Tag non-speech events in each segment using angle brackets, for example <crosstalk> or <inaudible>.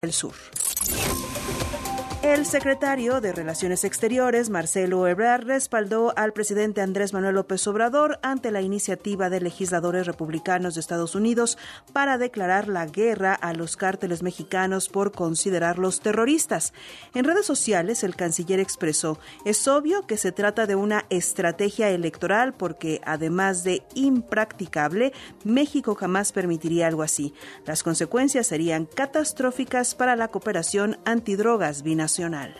del Sur. El secretario de Relaciones Exteriores, Marcelo Ebrard, respaldó al presidente Andrés Manuel López Obrador ante la iniciativa de legisladores republicanos de Estados Unidos para declarar la guerra a los cárteles mexicanos por considerarlos terroristas. En redes sociales, el canciller expresó, es obvio que se trata de una estrategia electoral porque, además de impracticable, México jamás permitiría algo así. Las consecuencias serían catastróficas para la cooperación antidrogas binacional Nacional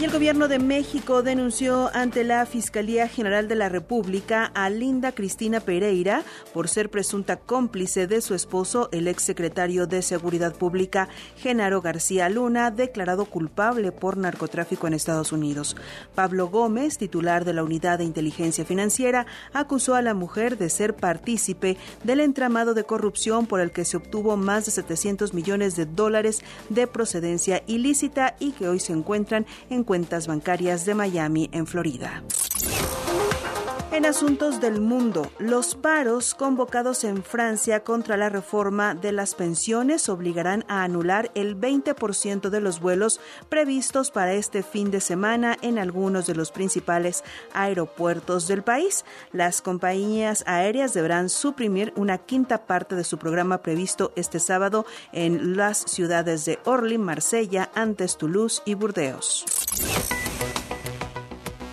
y el gobierno de México denunció ante la Fiscalía General de la República a Linda Cristina Pereira por ser presunta cómplice de su esposo, el exsecretario de Seguridad Pública, Genaro García Luna, declarado culpable por narcotráfico en Estados Unidos. Pablo Gómez, titular de la Unidad de Inteligencia Financiera, acusó a la mujer de ser partícipe del entramado de corrupción por el que se obtuvo más de 700 millones de dólares de procedencia ilícita y que hoy se encuentran en cuentas bancarias de Miami, en Florida. En asuntos del mundo, los paros convocados en Francia contra la reforma de las pensiones obligarán a anular el 20% de los vuelos previstos para este fin de semana en algunos de los principales aeropuertos del país. Las compañías aéreas deberán suprimir una quinta parte de su programa previsto este sábado en las ciudades de Orly, Marsella, Antes, Toulouse y Burdeos えっ?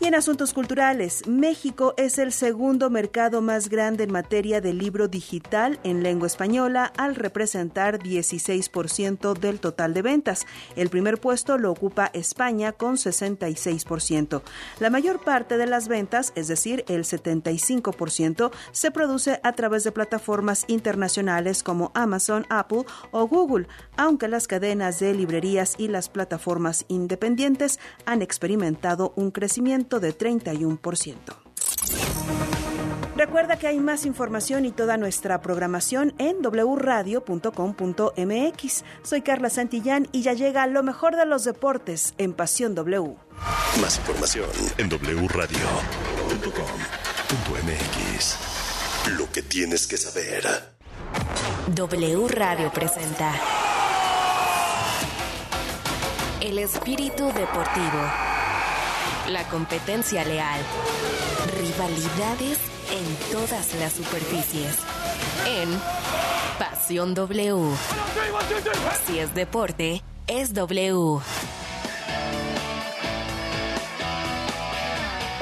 En asuntos culturales, México es el segundo mercado más grande en materia de libro digital en lengua española al representar 16% del total de ventas. El primer puesto lo ocupa España con 66%. La mayor parte de las ventas, es decir, el 75%, se produce a través de plataformas internacionales como Amazon, Apple o Google, aunque las cadenas de librerías y las plataformas independientes han experimentado un crecimiento de 31%. Recuerda que hay más información y toda nuestra programación en wradio.com.mx. Soy Carla Santillán y ya llega lo mejor de los deportes en Pasión W. Más información en wradio.com.mx. Lo que tienes que saber. W Radio presenta El espíritu deportivo la competencia leal, rivalidades en todas las superficies. En Pasión W. Si es deporte, es W.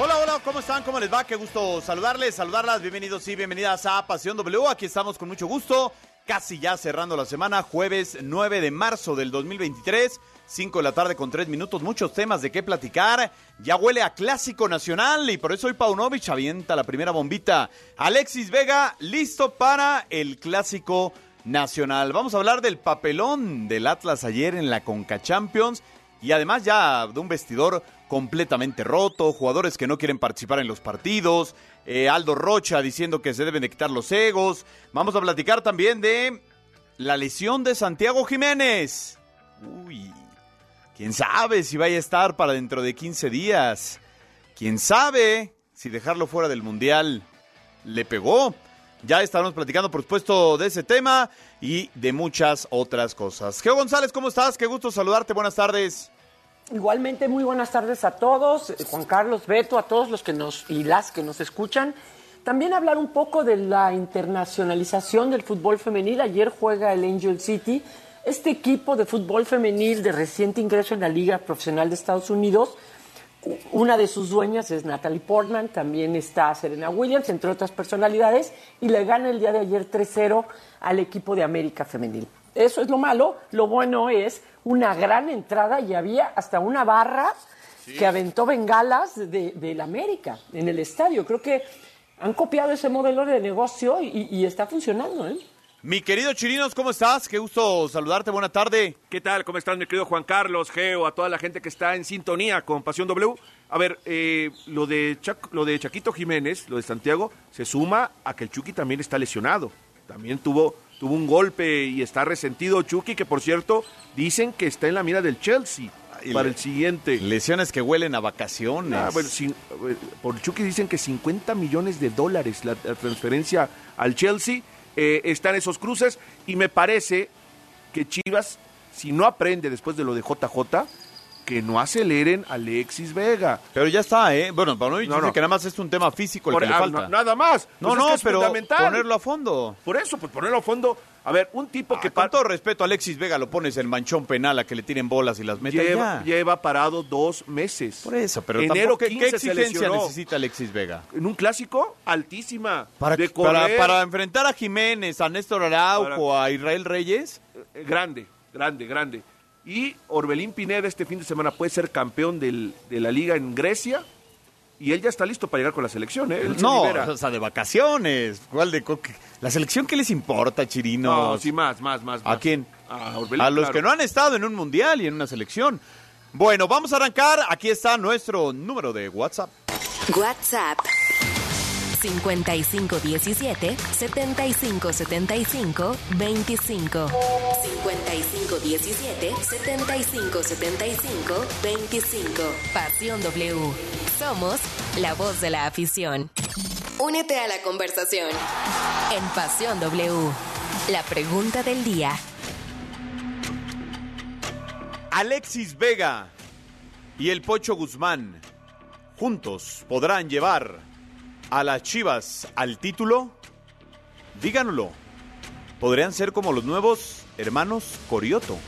Hola, hola, ¿cómo están? ¿Cómo les va? Qué gusto saludarles, saludarlas. Bienvenidos y bienvenidas a Pasión W. Aquí estamos con mucho gusto, casi ya cerrando la semana, jueves 9 de marzo del 2023. 5 de la tarde con 3 minutos, muchos temas de qué platicar. Ya huele a clásico nacional y por eso hoy Paunovic avienta la primera bombita. Alexis Vega, listo para el clásico nacional. Vamos a hablar del papelón del Atlas ayer en la Conca Champions y además ya de un vestidor completamente roto, jugadores que no quieren participar en los partidos, eh, Aldo Rocha diciendo que se deben de quitar los egos. Vamos a platicar también de la lesión de Santiago Jiménez. Uy, ¿Quién sabe si vaya a estar para dentro de 15 días? ¿Quién sabe si dejarlo fuera del Mundial le pegó? Ya estaremos platicando, por supuesto, de ese tema y de muchas otras cosas. Geo González, ¿cómo estás? Qué gusto saludarte. Buenas tardes. Igualmente, muy buenas tardes a todos. Juan Carlos, Beto, a todos los que nos y las que nos escuchan. También hablar un poco de la internacionalización del fútbol femenil. Ayer juega el Angel City este equipo de fútbol femenil de reciente ingreso en la Liga Profesional de Estados Unidos, una de sus dueñas es Natalie Portman, también está Serena Williams, entre otras personalidades, y le gana el día de ayer 3-0 al equipo de América Femenil. Eso es lo malo. Lo bueno es una gran entrada y había hasta una barra que aventó bengalas de, del América en el estadio. Creo que han copiado ese modelo de negocio y, y está funcionando. ¿eh? Mi querido Chirinos, ¿cómo estás? Qué gusto saludarte, buena tarde. ¿Qué tal? ¿Cómo estás, mi querido Juan Carlos, Geo, a toda la gente que está en sintonía con Pasión W? A ver, eh, lo, de lo de Chaquito Jiménez, lo de Santiago, se suma a que el Chucky también está lesionado. También tuvo, tuvo un golpe y está resentido Chucky, que por cierto, dicen que está en la mira del Chelsea para el siguiente. Lesiones que huelen a vacaciones. Ah, bueno, por Chucky dicen que 50 millones de dólares la transferencia al Chelsea eh, están esos cruces y me parece que Chivas, si no aprende después de lo de JJ, que no aceleren a Alexis Vega. Pero ya está, ¿eh? Bueno, Paunovic No, dice no. que nada más es un tema físico el Por- que le ah, falta. no- nada más. No, Pues es no, que es pero fundamental. ponerlo a fondo. Por eso, pues ponerlo a fondo. A ver, un tipo que Que con todo respeto a Alexis Vega lo pones en manchón penal a que le tiren bolas y las meta y lleva, ya. lleva parado dos meses. Por eso, pero Enero tampoco, ¿qué, 15 qué se exigencia necesita Alexis Vega? En un clásico, altísima. Para, de para, para enfrentar a Jiménez, a Néstor Araujo, Para- a Israel Reyes. eh, grande, grande, grande. Y Orbelín Pineda este fin de semana puede ser campeón del- de la liga en Grecia. Y él ya está listo para llegar con la selección, ¿eh? Él se No, libera. o sea, de vacaciones. ¿Cuál de co- qué- la selección qué les importa, Chirino? No, sí, más, más, más. ¿A quién? A, Orbelín, a los claro. que no han estado en un mundial y en una selección. Bueno, vamos a arrancar. Aquí está nuestro número de WhatsApp. WhatsApp 5517 7575 25 5517 7575 25 Pasión W. Somos la voz de la afición. Únete a la conversación en Pasión W. La pregunta del día. Alexis Vega y el Pocho Guzmán juntos podrán llevar a las Chivas al título. Díganoslo. Podrían ser como los nuevos hermanos Corioto.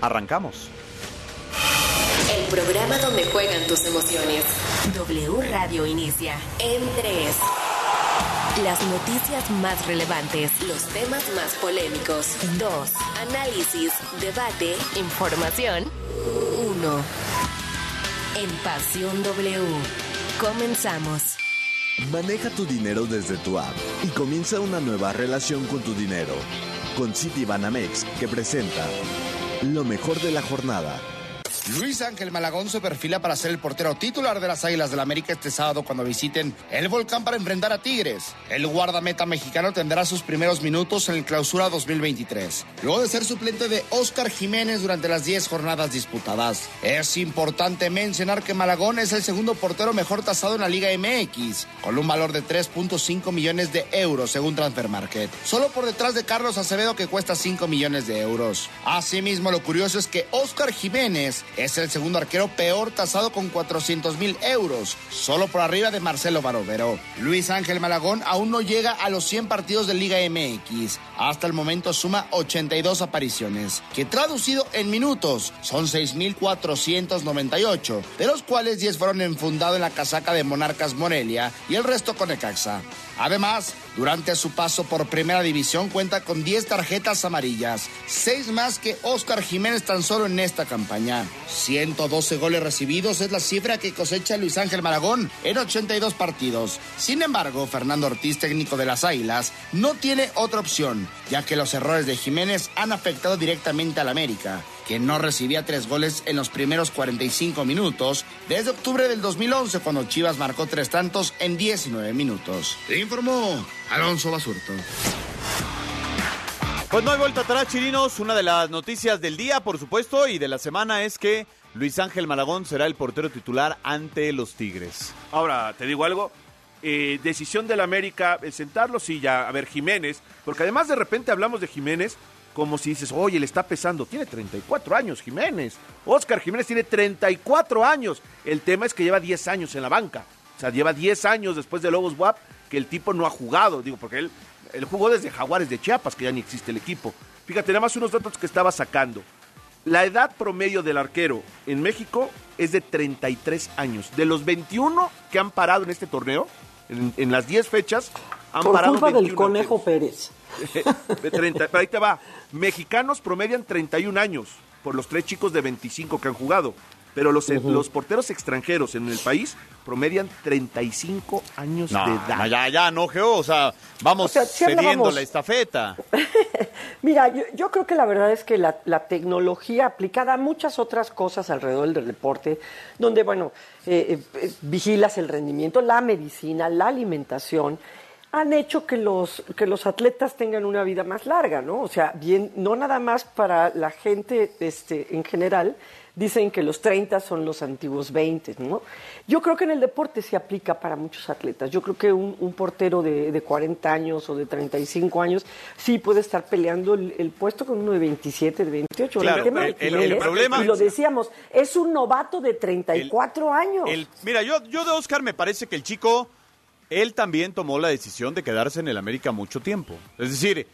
Arrancamos. El programa donde juegan tus emociones. W Radio inicia en 3. Las noticias más relevantes, los temas más polémicos. 2. Análisis, debate, información. 1. En Pasión W. Comenzamos. Maneja tu dinero desde tu app y comienza una nueva relación con tu dinero. Con Citibanamex, que presenta lo mejor de la jornada. Luis Ángel Malagón se perfila para ser el portero titular de las Águilas del América este sábado cuando visiten el Volcán para enfrentar a Tigres. El guardameta mexicano tendrá sus primeros minutos en el Clausura 2023, luego de ser suplente de Óscar Jiménez durante las 10 jornadas disputadas. Es importante mencionar que Malagón es el segundo portero mejor tasado en la Liga MX, con un valor de 3.5 millones de euros según Transfer Market, solo por detrás de Carlos Acevedo que cuesta 5 millones de euros. Asimismo, lo curioso es que Óscar Jiménez es el segundo arquero peor tasado con 400 mil euros, solo por arriba de Marcelo Barovero. Luis Ángel Malagón aún no llega a los 100 partidos de Liga MX. Hasta el momento suma 82 apariciones, que traducido en minutos son 6.498, de los cuales 10 fueron enfundados en la casaca de Monarcas Morelia y el resto con Necaxa. Además, durante su paso por Primera División cuenta con 10 tarjetas amarillas, 6 más que Óscar Jiménez tan solo en esta campaña. 112 goles recibidos es la cifra que cosecha Luis Ángel Maragón en 82 partidos. Sin embargo, Fernando Ortiz, técnico de las Águilas, no tiene otra opción, ya que los errores de Jiménez han afectado directamente al América que no recibía tres goles en los primeros 45 minutos desde octubre del 2011 cuando Chivas marcó tres tantos en 19 minutos. Le informó Alonso Basurto. Pues no hay vuelta atrás, Chirinos. Una de las noticias del día, por supuesto, y de la semana es que Luis Ángel Malagón será el portero titular ante los Tigres. Ahora, te digo algo. eh, decisión del América, el sentarlo, sí, ya. A ver, Jiménez. Porque además de repente hablamos de Jiménez como si dices, oye, le está pesando. Tiene 34 años Jiménez. Oscar Jiménez tiene 34 años. El tema es que lleva 10 años en la banca. O sea, lleva 10 años después de Lobos WAP que el tipo no ha jugado. Digo, porque él, él jugó desde Jaguares de Chiapas, que ya ni existe el equipo. Fíjate, nada más unos datos que estaba sacando. La edad promedio del arquero en México es de 33 años. De los 21 que han parado en este torneo, en, en las 10 fechas, han Por parado culpa del 21 Conejo. Pérez. <laughs> De 30, pero ahí te va. Mexicanos promedian 31 años por los tres chicos de 25 que han jugado. Pero los, los porteros extranjeros en el país promedian 35 años No, de edad. no, ya, ya, no, Geo. O sea, vamos O sea, sí cediendo la estafeta. <laughs> Mira, yo, yo creo que la verdad es que la, la tecnología aplicada a muchas otras cosas alrededor del deporte, donde, bueno, eh, eh, eh, vigilas el rendimiento, la medicina, la alimentación, han hecho que los, que los atletas tengan una vida más larga, ¿no? O sea, bien, no nada más para la gente este, en general, dicen que los 30 son los antiguos 20, ¿no? Yo creo que en el deporte se aplica para muchos atletas. Yo creo que un, un portero de, de, 40 años o de 35 años sí puede estar peleando el, el puesto con uno de 27, de 28. Claro, el, tema el, el, el problema... Y lo decíamos, es un novato de 34 años. mira, yo, yo de Oscar me parece que el chico, él también tomó la decisión de quedarse en el América mucho tiempo. Es decir,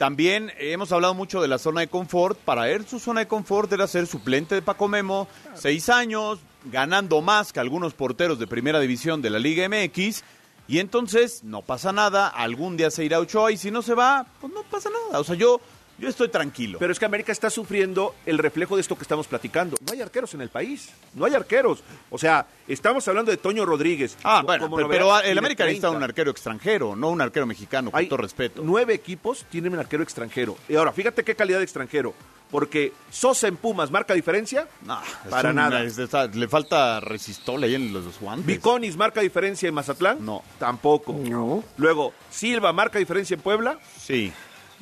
también hemos hablado mucho de la zona de confort. Para él su zona de confort era ser suplente de Paco Memo, seis años, ganando más que algunos porteros de primera división de la Liga MX. Y entonces no pasa nada, algún día se irá Ochoa y si no se va, pues no pasa nada. O sea, yo, yo estoy tranquilo. Pero es que América está sufriendo el reflejo de esto que estamos platicando. No hay arqueros en el país, no hay arqueros. O sea, estamos hablando de Toño Rodríguez. Ah, bueno, pero, pero el América necesita un arquero extranjero, no un arquero mexicano, con hay todo respeto. Nueve equipos tienen un arquero extranjero. Y ahora, fíjate qué calidad de extranjero. Porque Sosa en Pumas marca diferencia. No, para una, nada. Es, es, le falta resistol ahí en los guantes. Viconis marca diferencia en Mazatlán. No. Tampoco. No. Luego, Silva marca diferencia en Puebla. Sí.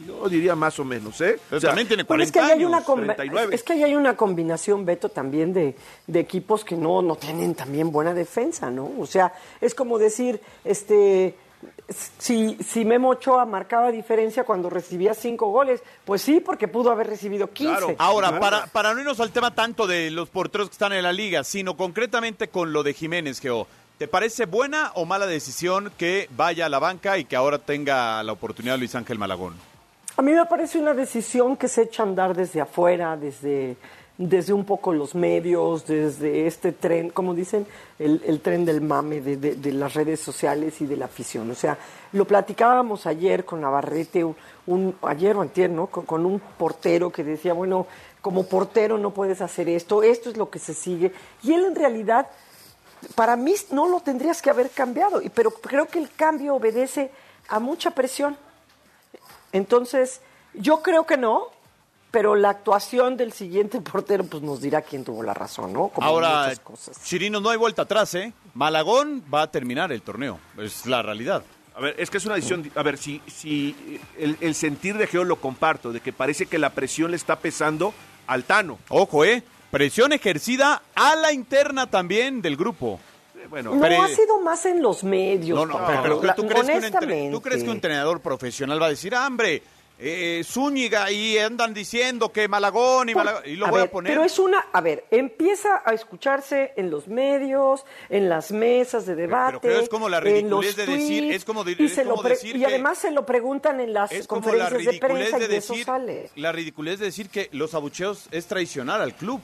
Yo diría más o menos, ¿eh? Pero o sea, también tiene 40 bueno, es que ahí hay años. Una combi- 39. Es que ahí hay una combinación, Beto, también de, de equipos que no, no tienen también buena defensa, ¿no? O sea, es como decir, este, si, si Memo Ochoa marcaba diferencia cuando recibía cinco goles, pues sí, porque pudo haber recibido 15. Claro. Ahora, Claro. para, para no irnos al tema tanto de los porteros que están en la liga, sino concretamente con lo de Jiménez, Geo, ¿te parece buena o mala decisión que vaya a la banca y que ahora tenga la oportunidad Luis Ángel Malagón? A mí me parece una decisión que se echa a andar desde afuera, desde, desde un poco los medios, desde este tren, como dicen, el, el tren del mame de, de- las redes sociales y de la afición. O sea, lo platicábamos ayer con Navarrete, un, un- ayer o antier, ¿no? Con, con un portero que decía, bueno, como portero no puedes hacer esto, esto es lo que se sigue. Y él en realidad, para mí no lo tendrías que haber cambiado, pero creo que el cambio obedece a mucha presión. Entonces, yo creo que no, pero la actuación del siguiente <laughs> portero pues nos dirá quién tuvo la razón, ¿no? Como Ahora, muchas cosas. Chirinos, no hay vuelta atrás, ¿eh? Malagón va a terminar el torneo, es la realidad. A ver, es que es una decisión. A ver, si, si el, el sentir de Geo lo comparto, de que parece que la presión le está pesando al Tano. Ojo, ¿eh? Presión ejercida a la interna también del grupo. Eh, Bueno, No, pero- ha sido más en los medios. No, no, pero, pero La- ¿tú, crees entre-. ¿tú crees que un entrenador profesional va a decir, hombre, eh, Zúñiga y andan diciendo que Malagón y Por- Malagón, y lo a voy ver, a poner? Pero es una, a ver, empieza a escucharse en los medios, en las mesas de debate. pero es como la ridiculez de decir- tweets, es como de- y es se lo como pre- decir y que- además se lo preguntan en las es como la conferencias de prensa de y de eso decir, sale. la ridiculez de decir que los abucheos es traicionar al club.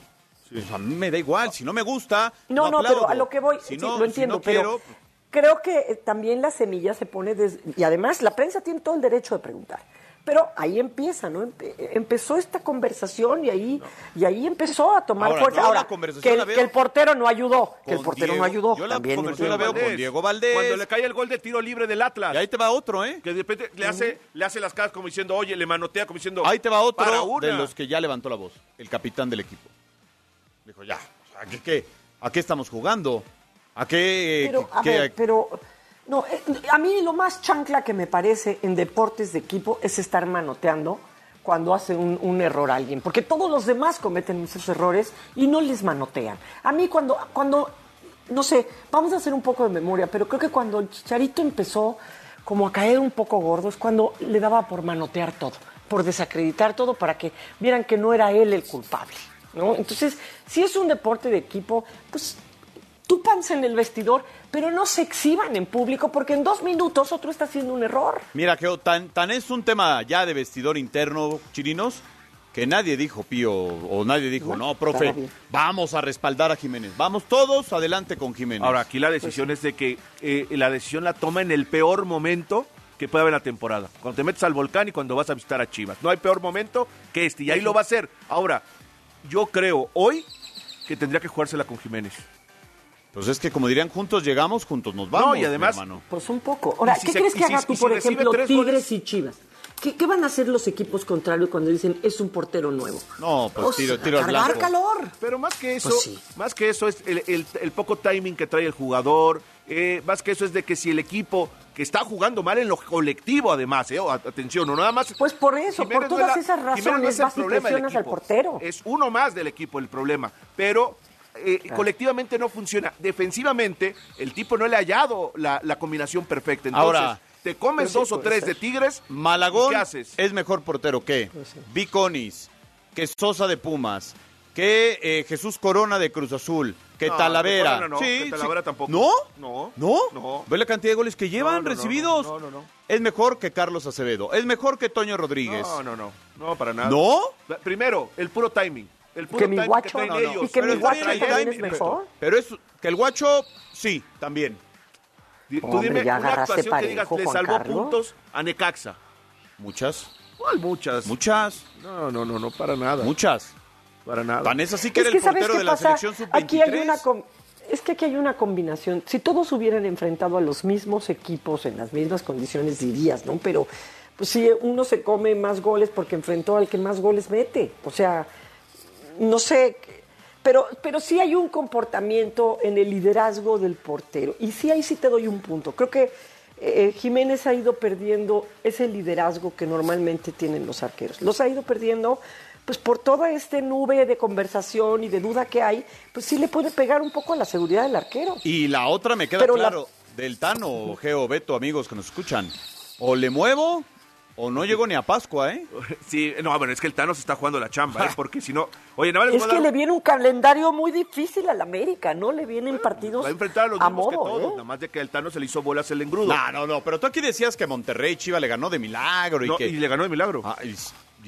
Pues a mí me da igual, si no me gusta, No, no, aplaudo. pero a lo que voy, si sí, no, lo si entiendo, no pero quiero, creo que eh, también la semilla se pone des- y además la prensa tiene todo el derecho de preguntar. Pero ahí empieza, ¿no? Empe- empezó esta conversación y ahí y ahí empezó a tomar Ahora, fuerza. Ahora, conversación que, el, la veo que el portero no ayudó, que el portero Diego- no ayudó. yo la también conversación la entiendo. veo con Diego Valdés. Cuando le cae el gol de tiro libre del Atlas. Y ahí te va otro, ¿eh? Que de repente le hace, le hace las caras como diciendo, oye, le manotea como diciendo. Ahí te va otro para una. de los que ya levantó la voz, el capitán del equipo. Dijo, ya, ¿a qué, qué, a qué estamos jugando? ¿A qué? Pero, a ver, pero no, eh, a mí lo más chancla que me parece en deportes de equipo es estar manoteando cuando hace un, un error alguien, porque todos los demás cometen esos errores y no les manotean. A mí cuando, cuando, no sé, vamos a hacer un poco de memoria, pero creo que cuando el Chicharito empezó como a caer un poco gordo es cuando le daba por manotear todo, por desacreditar todo para que vieran que no era él el culpable. ¿No? Entonces, si es un deporte de equipo, pues túpanse en el vestidor, pero no se exhiban en público porque en dos minutos otro está haciendo un error. Mira, que tan, tan es un tema ya de vestidor interno, chirinos, que nadie dijo, Pío, o nadie dijo, No, no, profe, vamos a respaldar a Jiménez. Vamos todos adelante con Jiménez. Ahora, aquí la decisión es de que eh, la decisión la toma en el peor momento que puede haber la temporada. Cuando te metes al volcán y cuando vas a visitar a Chivas. No hay peor momento que este, y ahí lo va a hacer. Ahora, yo creo hoy que tendría que jugársela con Jiménez. Pues es que como dirían, juntos llegamos, juntos nos vamos. No, y además- hermano. Pues un poco. Ahora, si ¿qué se- crees que haga tú, si por ejemplo, Tigres goles? y Chivas? ¿Qué, qué van a hacer los equipos contrarios cuando dicen es un portero nuevo? No, pues tiro- tiro al cargar blanco. calor. Pero más que eso, Pues sí. más que eso es el, el- el poco timing que trae el jugador, eh, más que eso es de que si el equipo que está jugando mal en lo colectivo además, ¿eh? atención, no nada más. Pues por eso, por todas esas razones vas y presionas al portero. Es uno más del equipo el problema, pero eh, colectivamente no funciona. Defensivamente, el tipo no le ha hallado la, combinación perfecta. Entonces, Ahora, te comes pues dos o tres de Tigres, Malagón ¿qué haces? es mejor portero que Viconis, que Sosa de Pumas, que eh, Jesús Corona de Cruz Azul, que Talavera. No, sí, Talavera tampoco. ¿No? No. ¿No? No. ¿Ve la cantidad de goles que llevan recibidos? No, no, no, Es mejor que Carlos Acevedo. Es mejor que Toño Rodríguez. No, no, no. No, para nada. ¿No? Primero, el puro timing. El puro que mi guacho, que ellos. Y que mi guacho también es mejor. Pero es que el guacho, sí, también. Tú dime una actuación que digas, le salvó puntos a Necaxa. ¿Muchas? ¿Cuál muchas? ¿Muchas? No, no, no, no, para nada. ¿Muchas? Para nada. Vanessa sí que era el portero de la selección sub-23. Aquí hay una es que aquí hay una combinación. Si todos hubieran enfrentado a los mismos equipos en las mismas condiciones, dirías, ¿no? Pero pues si uno se come más goles porque enfrentó al que más goles mete. O sea, no sé, pero, pero sí hay un comportamiento en el liderazgo del portero. Y sí, ahí sí te doy un punto. Creo que eh, Jiménez ha ido perdiendo ese liderazgo que normalmente tienen los arqueros. Los ha ido perdiendo pues por toda esta nube de conversación y de duda que hay, pues sí le puede pegar un poco a la seguridad del arquero. Y la otra me queda claro, del Tano, Geo, Beto, amigos que nos escuchan, o le muevo o no llego ni a Pascua, ¿eh? <laughs> Sí, no, bueno, es que el Tano se está jugando la chamba, ¿eh? <laughs> Porque si no... Oye, Es que le viene un calendario muy difícil al América, ¿no? Le vienen partidos Va a enfrentar a los mismos que todos, ¿eh? nada más de que el Tano se le hizo bolas el engrudo. No, no, no, pero tú aquí decías que Monterrey Chiva le ganó de milagro y que... y le ganó de milagro. Ah, y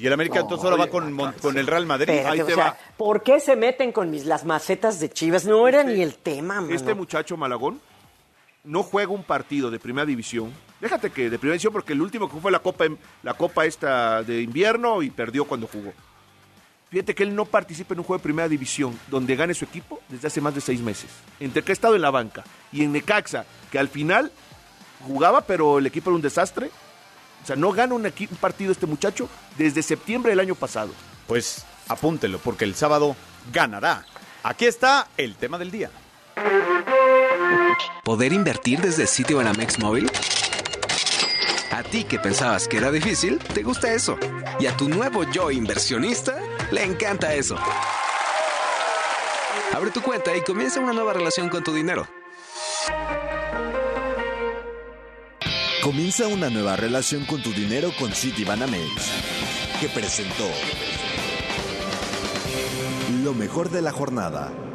el América entonces ahora va con, con, el Real Madrid. Ahí te va. ¿Por qué se meten con mis, las macetas de Chivas? No era este ni el tema, mano. Este muchacho Malagón no juega un partido de primera división. Déjate que de primera división porque el último que fue la Copa, la Copa esta de invierno y perdió cuando jugó. Fíjate que él no participa en un juego de primera división donde gane su equipo desde hace más de seis meses. Entre que ha estado en la banca y en Necaxa, que al final jugaba, pero el equipo era un desastre o sea, no gana un, partido este muchacho desde septiembre del año pasado. Pues apúntelo, porque el sábado ganará. Aquí está el tema del día. ¿Poder invertir desde el sitio Banamex móvil? A ti que pensabas que era difícil, te gusta eso. Y a tu nuevo yo inversionista, le encanta eso. Abre tu cuenta y comienza una nueva relación con tu dinero. Comienza una nueva relación con tu dinero con Citibanamex, que presentó lo mejor de la jornada.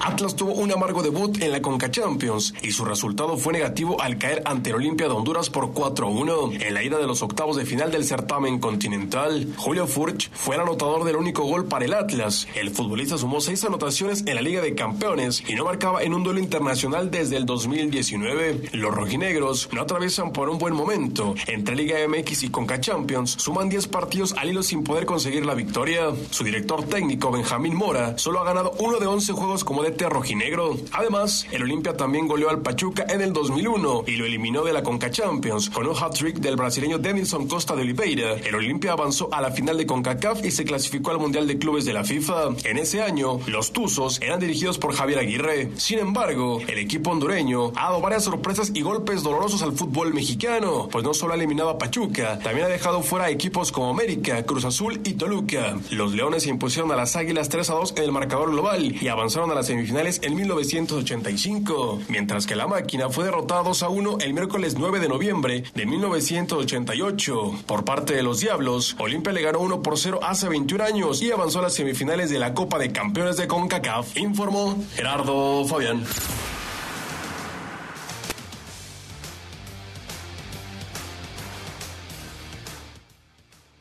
Atlas tuvo un amargo debut en la Conca Champions y su resultado fue negativo al caer ante el Olimpia de Honduras por 4-1 en la ida de los octavos de final del certamen continental. Julio Furch fue el anotador del único gol para el Atlas. El futbolista sumó seis anotaciones en la Liga de Campeones y no marcaba en un duelo internacional desde el 2019. Los rojinegros no atraviesan por un buen momento. Entre Liga MX y Conca Champions suman 10 partidos al hilo sin poder conseguir la victoria. Su director técnico Benjamín Mora solo ha ganado uno de 11 juegos como de rojinegro. Además, el Olimpia también goleó al Pachuca en el 2001 y lo eliminó de la Conca Champions con un hat-trick del brasileño Denilson Costa de Oliveira. El Olimpia avanzó a la final de CONCACAF y se clasificó al Mundial de Clubes de la FIFA. En ese año, los Tuzos eran dirigidos por Javier Aguirre. Sin embargo, el equipo hondureño ha dado varias sorpresas y golpes dolorosos al fútbol mexicano, pues no solo ha eliminado a Pachuca, también ha dejado fuera equipos como América, Cruz Azul y Toluca. Los Leones se impusieron a las Águilas 3 a 2 en el marcador global y avanzaron a la semifinal finales en 1985, mientras que la máquina fue derrotada 2 a 1 el miércoles 9 de noviembre de 1988. Por parte de los Diablos, Olimpia le ganó 1 por 0 hace 21 años y avanzó a las semifinales de la Copa de Campeones de CONCACAF, informó Gerardo Fabián.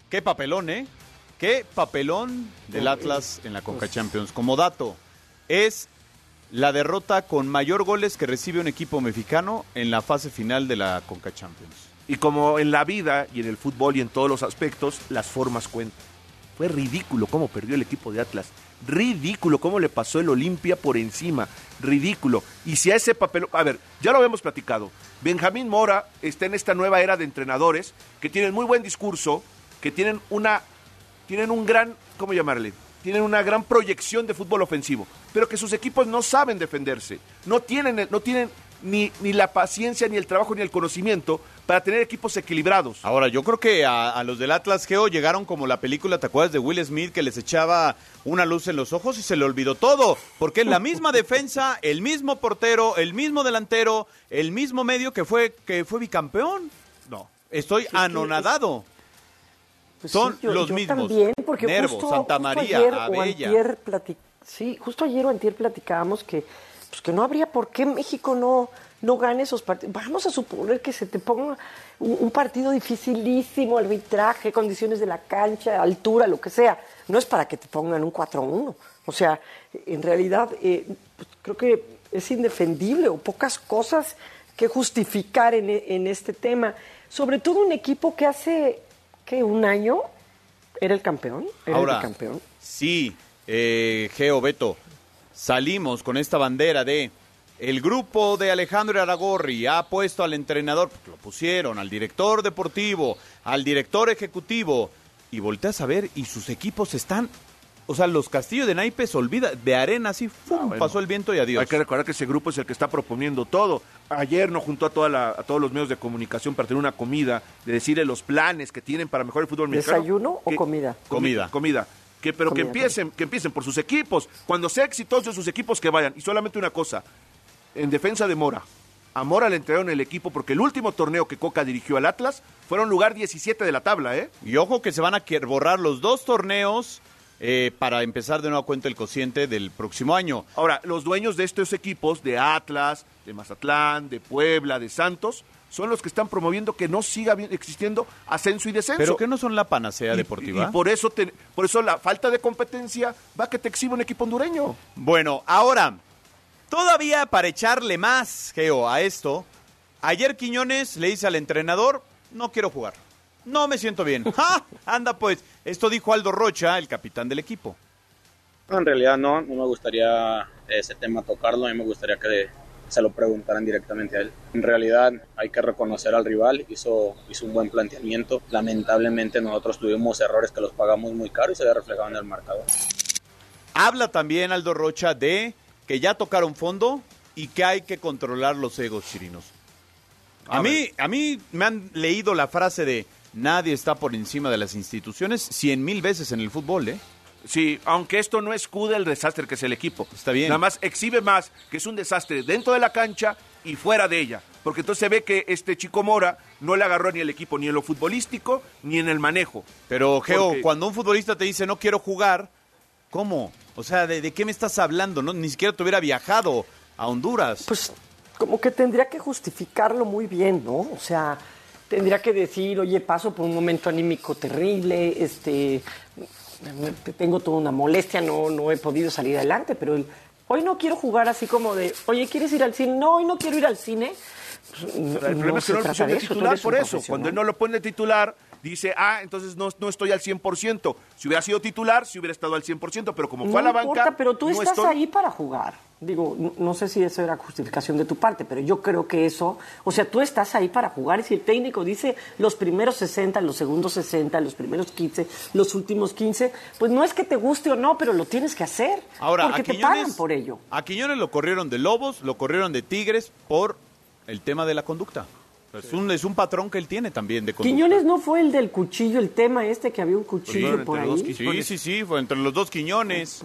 Qué papelón, ¿eh? Qué papelón del Atlas en la Conca Champions. Como dato, es la derrota con mayor goles que recibe un equipo mexicano en la fase final de la Conca Champions. Y como en la vida y en el fútbol y en todos los aspectos, las formas cuentan. Fue ridículo cómo perdió el equipo de Atlas. Ridículo cómo le pasó el Olimpia por encima. Ridículo. Y si a ese papel... A ver, ya lo habíamos platicado. Benjamín Mora está en esta nueva era de entrenadores que tienen muy buen discurso, que tienen una... Tienen un gran... ¿Cómo llamarle? Tienen una gran proyección de fútbol ofensivo, pero que sus equipos no saben defenderse, no tienen, no tienen ni, ni la paciencia, ni el trabajo, ni el conocimiento para tener equipos equilibrados. Ahora, yo creo que a, a los del Atlas Geo llegaron como la película, ¿te acuerdas de Will Smith que les echaba una luz en los ojos y se le olvidó todo? Porque es la misma defensa, el mismo portero, el mismo delantero, el mismo medio que fue, que fue bicampeón. No. Estoy anonadado. Pues Son sí, yo- los yo mismos. También, porque Nervo, justo, Santa justo María, ayer o Abella. antier sí, justo ayer o antier platicábamos que, pues que no habría por qué México no, no gane esos partidos. Vamos a suponer que se te ponga un, un partido dificilísimo, arbitraje, condiciones de la cancha, altura, lo que sea. No es para que te pongan un 4-1. O sea, en realidad eh, pues, creo que es indefendible o pocas cosas que justificar en, en este tema. Sobre todo un equipo que hace, ¿qué? ¿Un año? ¿Era el campeón? ¿Era Ahora, el campeón? sí, eh, Geo Beto, salimos con esta bandera de el grupo de Alejandro Aragorri ha puesto al entrenador, lo pusieron, al director deportivo, al director ejecutivo, y volteas a ver y sus equipos están, o sea, los castillos de naipes, olvida, de arena así, ¡fum! Ah, bueno. pasó el viento y adiós. Hay que recordar que ese grupo es el que está proponiendo todo. Ayer nos juntó a, toda la- a todos los medios de comunicación para tener una comida, de decirle los planes que tienen para mejorar el fútbol mexicano. ¿Desayuno o comida? comi- Comida. Comida. Que, pero que Comida, empiecen, que empiecen por sus equipos. Cuando sea exitoso sus equipos que vayan. Y solamente una cosa, en defensa de Mora. A Mora le entregaron el equipo porque el último torneo que Coca dirigió al Atlas fueron lugar 17 de la tabla, ¿eh? Y ojo que se van a borrar los dos torneos eh, para empezar de nuevo cuenta el cociente del próximo año. Ahora, los dueños de estos equipos, de Atlas, de Mazatlán, de Puebla, de Santos, son los que están promoviendo que no siga existiendo ascenso y descenso. Pero que no son la panacea Y- deportiva. Y, por eso te- por eso la falta de competencia va a que te exhiba un equipo hondureño. Bueno, ahora, todavía para echarle más, Geo, a esto, ayer Quiñones le dice al entrenador, no quiero jugar, no me siento bien. <laughs> ¡Ja! Anda pues, esto dijo Aldo Rocha, el capitán del equipo. En realidad no, no me gustaría ese tema tocarlo, a mí me gustaría que se lo preguntaran directamente a él. En realidad hay que reconocer al rival, hizo, hizo un buen planteamiento. Lamentablemente nosotros tuvimos errores que los pagamos muy caro y se ve reflejado en el marcador. Habla también Aldo Rocha de que ya tocaron fondo y que hay que controlar los egos chirinos. A, A mí, a mí me han leído la frase de nadie está por encima de las instituciones cien mil veces en el fútbol, ¿eh? Sí, aunque esto no escude el desastre que es el equipo. Está bien. Nada más exhibe más que es un desastre dentro de la cancha y fuera de ella. Porque entonces se ve que este chico Mora no le agarró ni el equipo ni en lo futbolístico ni en el manejo. Pero, Geo, Porque- cuando un futbolista te dice no quiero jugar, ¿cómo? O sea, ¿de, de qué me estás hablando? No, ni siquiera te hubiera viajado a Honduras. Pues como que tendría que justificarlo muy bien, ¿no? O sea, tendría que decir, oye, paso por un momento anímico terrible, este, tengo toda una molestia, no, no he podido salir adelante, pero el- hoy no quiero jugar así como de, oye, ¿quieres ir al cine? No, hoy no quiero ir al cine. Pues, no- El problema no es que no lo pusieron de eso, titular por eso. Cuando él no lo pone de titular, dice, ah, entonces no, no estoy al 100%. Si hubiera sido titular, si hubiera estado al 100%, pero como fue a la banca... importa, pero tú no estás estoy- ahí para jugar. Digo, no, no sé si eso era justificación de tu parte, pero yo creo que eso, o sea, tú estás ahí para jugar y si el técnico dice los primeros 60, los segundos 60, los primeros 15, los últimos 15, pues no es que te guste o no, pero lo tienes que hacer. Ahora, porque a te Quiñones, pagan por ello. A Quiñones lo corrieron de Lobos, lo corrieron de Tigres por el tema de la conducta. Es un, es un patrón que él tiene también de conducta. Quiñones no fue el del cuchillo, el tema este que había un cuchillo Fueron por ahí. Sí, sí, sí, fue entre los dos Quiñones.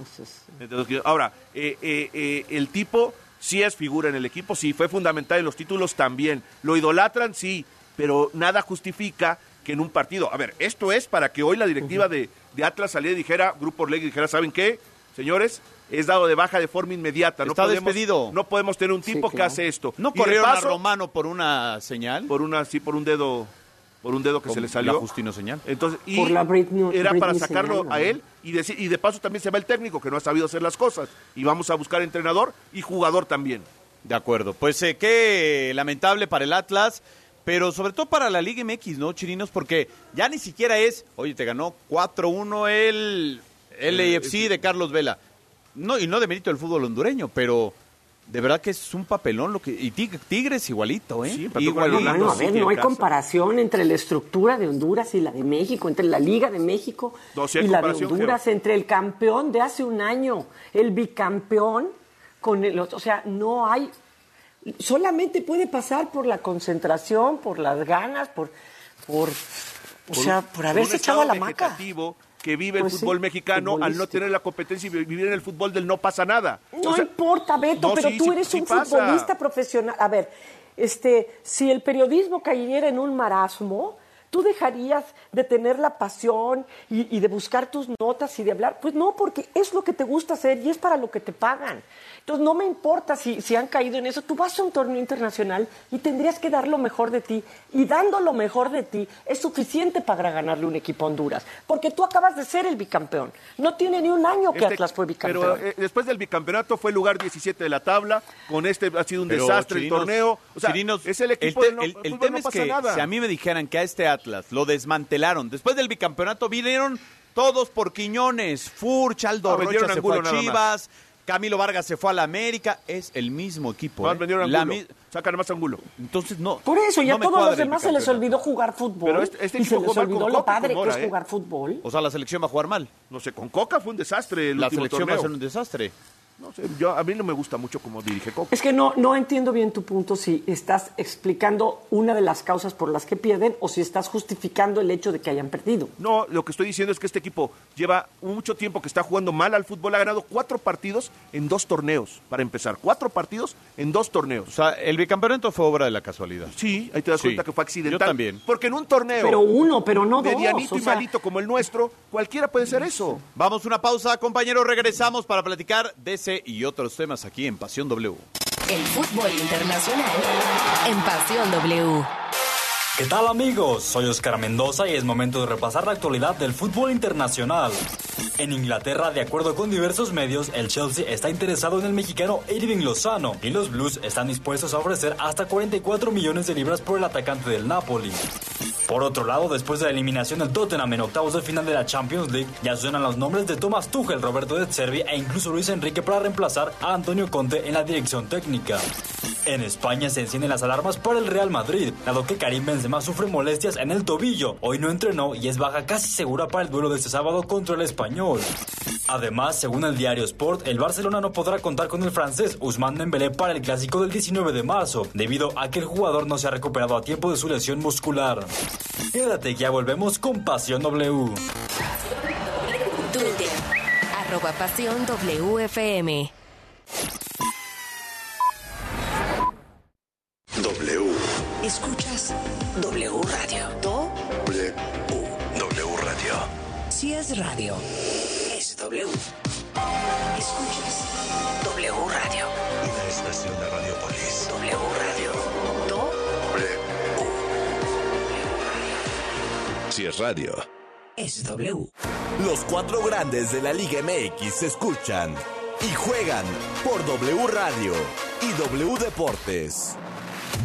Entre los Ahora, eh, eh, eh, el tipo sí es figura en el equipo, sí, fue fundamental en los títulos también. Lo idolatran, sí, pero nada justifica que en un partido. A ver, esto es para que hoy la directiva de, de Atlas saliera y dijera, Grupo Orlegui dijera, ¿saben qué? Señores, es dado de baja de forma inmediata. No Está podemos, despedido. No podemos tener un Sí, tipo que hace esto. ¿No corrieron paso, a Romano por una señal? Por una, sí, por un dedo, por un dedo que se le salió. La Justino señal. Entonces, y Por la Britney- era para sacarlo a él y, decir, y de paso también se va el técnico que no ha sabido hacer las cosas. Y vamos a buscar entrenador y jugador también. De acuerdo. Pues eh, qué lamentable para el Atlas, pero sobre todo para la Liga MX, ¿no, Chirinos? Porque ya ni siquiera es, oye, te ganó 4-1 el LAFC de Carlos Vela. No, y no de mérito del fútbol hondureño, pero de verdad que es un papelón lo que y Tig- Tigres igualito, ¿eh? Sí, igualito. Bueno, a ver, no hay comparación entre la estructura de Honduras y la de México, entre la Liga de México No, y la de Honduras, entre el campeón de hace un año, el bicampeón, con el otro. O sea, no hay solamente puede pasar por la concentración, por las ganas, por, por, o sea, por haberse echado a la maca. Que vive el Pues sí, fútbol mexicano al no tener la competencia y vivir en el fútbol del no pasa nada. No O sea, importa, Beto, no, pero sí, tú eres sí un futbolista profesional. A ver, este, si el periodismo cayera en un marasmo, ¿tú dejarías de tener la pasión y, y de buscar tus notas y de hablar? Pues no, porque es lo que te gusta hacer y es para lo que te pagan. Entonces no me importa si, si han caído en eso. Tú vas a un torneo internacional y tendrías que dar lo mejor de ti. Y dando lo mejor de ti es suficiente para ganarle un equipo a Honduras. Porque tú acabas de ser el bicampeón. No tiene ni un año que Este- Atlas fue bicampeón. Pero eh, después del bicampeonato fue el lugar 17 de la tabla. Con este ha sido un Pero, desastre el torneo. O sea, Chirinos, es el equipo te- no- el- el el fútbol tema no es que nada. si a mí me dijeran que a este Atlas lo desmantelaron, después del bicampeonato vinieron todos por Quiñones, Furch, Aldo Rocha vendieron se fue a. Chivas, Camilo Vargas se fue a la América, es el mismo equipo. Más ¿eh? La Angulo. mi- Sacan más Angulo. Entonces no. Por eso, y a no me todos los demás se les olvidó jugar fútbol. Pero este- este y se equipo les mal olvidó lo padre que es ¿eh? jugar fútbol. O sea, la selección va a jugar mal. No sé, con Coca fue un desastre el La último selección va torneo. a ser un desastre. No sé, yo, a mí no me gusta mucho cómo dirige Coca. Es que no, no entiendo bien tu punto si estás explicando una de las causas por las que pierden o si estás justificando el hecho de que hayan perdido. No, lo que estoy diciendo es que este equipo lleva mucho tiempo que está jugando mal al fútbol. Ha ganado cuatro partidos en dos torneos, para empezar. Cuatro partidos en dos torneos. O sea, el bicampeonato fue obra de la casualidad. Sí, ahí te das Sí, cuenta que fue accidental. yo también. Porque en un torneo Pero uno, pero no dos. medianito o y malito como el nuestro, cualquiera puede ser eso. Vamos a una pausa, compañeros. Regresamos para platicar de y otros temas aquí en Pasión W. El fútbol internacional en Pasión W. ¿Qué tal amigos? Soy Oscar Mendoza y es momento de repasar la actualidad del fútbol internacional. En Inglaterra, de acuerdo con diversos medios, el Chelsea está interesado en el mexicano Irving Lozano y los Blues están dispuestos a ofrecer hasta 44 millones de libras por el atacante del Napoli. Por otro lado, después de la eliminación del Tottenham en octavos de final de la Champions League, ya suenan los nombres de Thomas Tuchel, Roberto de Zerbi e incluso Luis Enrique para reemplazar a Antonio Conte en la dirección técnica. En España se encienden las alarmas para el Real Madrid, dado que Karim Benzema sufre molestias en el tobillo. Hoy no entrenó y es baja casi segura para el duelo de este sábado contra el Español. Además, según el diario Sport, el Barcelona no podrá contar con el francés Ousmane Dembélé para el clásico del 19 de marzo, debido a que el jugador no se ha recuperado a tiempo de su lesión muscular. Quédate que ya volvemos con Pasión W. Twitter, arroba Pasión WFM. W. Escuchas W Radio. Do, W. W Radio. si es radio, es W. Escuchas W Radio. Una estación de Radiopolis. W Radio. Do, W. Si es radio. es W. Los cuatro grandes de la Liga MX se escuchan y juegan por W Radio y W Deportes.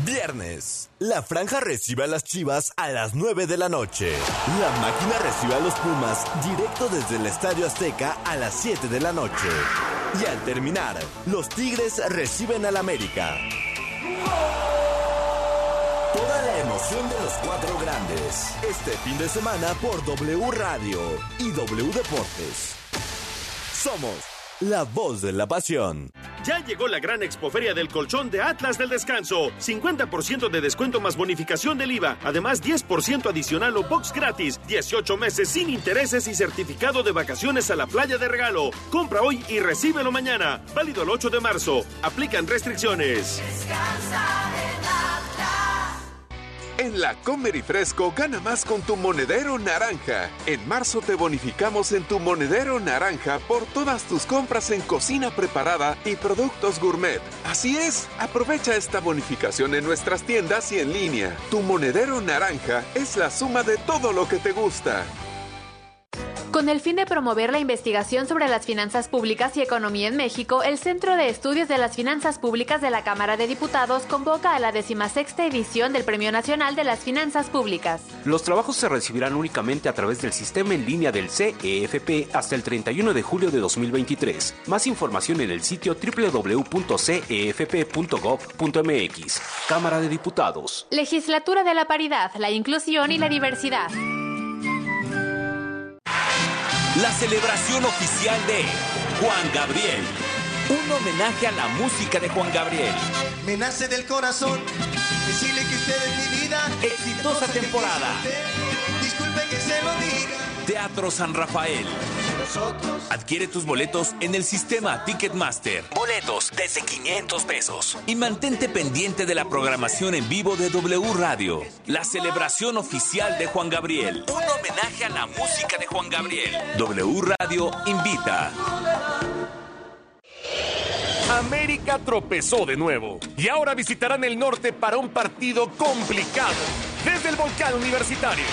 Viernes, la franja recibe a las Chivas a las 9 de la noche. La máquina recibe a los Pumas directo desde el Estadio Azteca a las 7 de la noche. Y al terminar, los Tigres reciben al América. Toda la emoción de los cuatro grandes. Este fin de semana por W Radio y W Deportes. Somos la voz de la pasión. Ya llegó la gran expoferia del colchón de Atlas del Descanso. 50% de descuento más bonificación del IVA. Además, 10% adicional o box gratis. 18 meses sin intereses y certificado de vacaciones a la playa de regalo. Compra hoy y recíbelo mañana. Válido el 8 de marzo. Aplican restricciones. En la Comer y Fresco gana más con tu monedero naranja. En marzo te bonificamos en tu monedero naranja por todas tus compras en cocina preparada y productos gourmet. Así es, aprovecha esta bonificación en nuestras tiendas y en línea. Tu monedero naranja es la suma de todo lo que te gusta. Con el fin de promover la investigación sobre las finanzas públicas y economía en México, el Centro de Estudios de las Finanzas Públicas de la Cámara de Diputados convoca a la decimasexta edición del Premio Nacional de las Finanzas Públicas. Los trabajos se recibirán únicamente a través del sistema en línea del CEFP hasta el 31 de julio de 2023. Más información en el sitio www.cefp.gov.mx. Cámara de Diputados. Legislatura de la Paridad, la Inclusión y la Diversidad. La celebración oficial de Juan Gabriel. Un homenaje a la música de Juan Gabriel. me nace del corazón decirle que usted es mi vida. Exitosa temporada. Disculpe que se lo diga. Teatro San Rafael. Adquiere tus boletos en el sistema Ticketmaster. Boletos desde 500 pesos. Y mantente pendiente de la programación en vivo de W Radio. La celebración oficial de Juan Gabriel. Un homenaje a la música de Juan Gabriel. W Radio invita. América tropezó de nuevo y ahora visitarán el norte para un partido complicado. Desde el volcán universitario.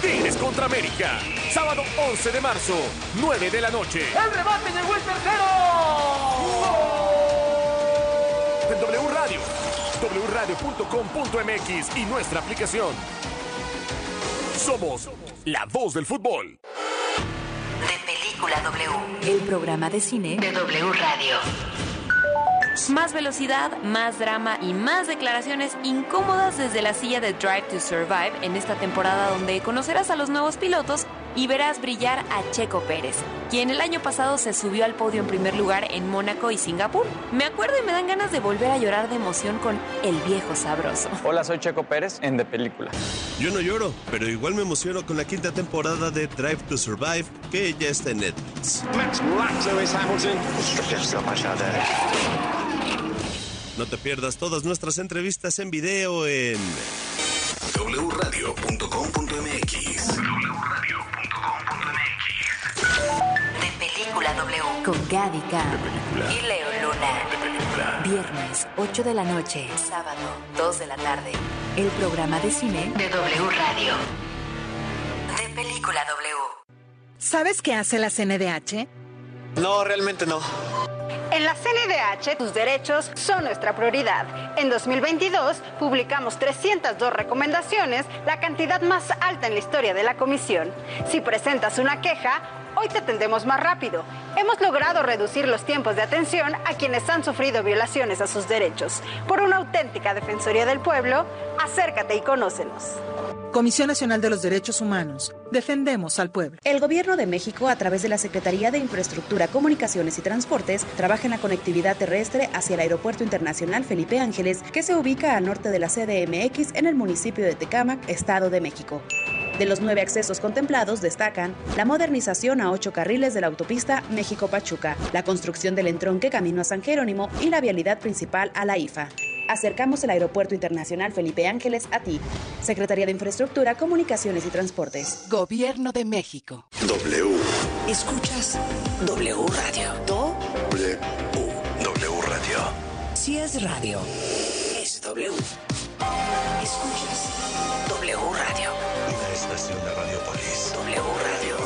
Tigres contra América. Sábado 11 de marzo, 9 de la noche. ¡El remate llegó el tercero! En W Radio, wradio.com.mx y nuestra aplicación. Somos la voz del fútbol. De Película W, el programa de cine de W Radio. Más velocidad, más drama y más declaraciones incómodas desde la silla de Drive to Survive en esta temporada donde conocerás a los nuevos pilotos y verás brillar a Checo Pérez, quien el año pasado se subió al podio en primer lugar en Mónaco y Singapur. Me acuerdo y me dan ganas de volver a llorar de emoción con El viejo sabroso. Hola, soy Checo Pérez en De Película. Yo no lloro, pero igual me emociono con la quinta temporada de Drive to Survive, que ya está en Netflix. Max Lewis Hamilton. No te pierdas todas nuestras entrevistas en video en wradio.com.mx. De Película W con Gadica y Leo Luna. Viernes, 8 de la noche. Sábado, 2 de la tarde. El programa de cine de W Radio. De Película W. ¿Sabes qué hace la CNDH? No, realmente no. En la CNDH, tus derechos son nuestra prioridad. En 2022, publicamos 302 recomendaciones, la cantidad más alta en la historia de la comisión. Si presentas una queja, hoy te atendemos más rápido. Hemos logrado reducir los tiempos de atención a quienes han sufrido violaciones a sus derechos. Por una auténtica Defensoría del Pueblo, acércate y conócenos. Comisión Nacional de los Derechos Humanos. Defendemos al pueblo. El Gobierno de México, a través de la Secretaría de Infraestructura, Comunicaciones y Transportes, trabaja en la conectividad terrestre hacia el Aeropuerto Internacional Felipe Ángeles, que se ubica al norte de la CDMX en el municipio de Tecámac, Estado de México. De los nueve accesos contemplados destacan la modernización a ocho carriles de la autopista México-Pachuca, la construcción del entronque camino a San Jerónimo y la vialidad principal a la IFA. Acercamos el Aeropuerto Internacional Felipe Ángeles a ti. Secretaría de Infraestructura, Comunicaciones y Transportes. Gobierno de México. W. Escuchas W Radio. Do. W. W Radio. Si es radio, es W. Escuchas W Radio. Estación de Radiopolis. W Radio.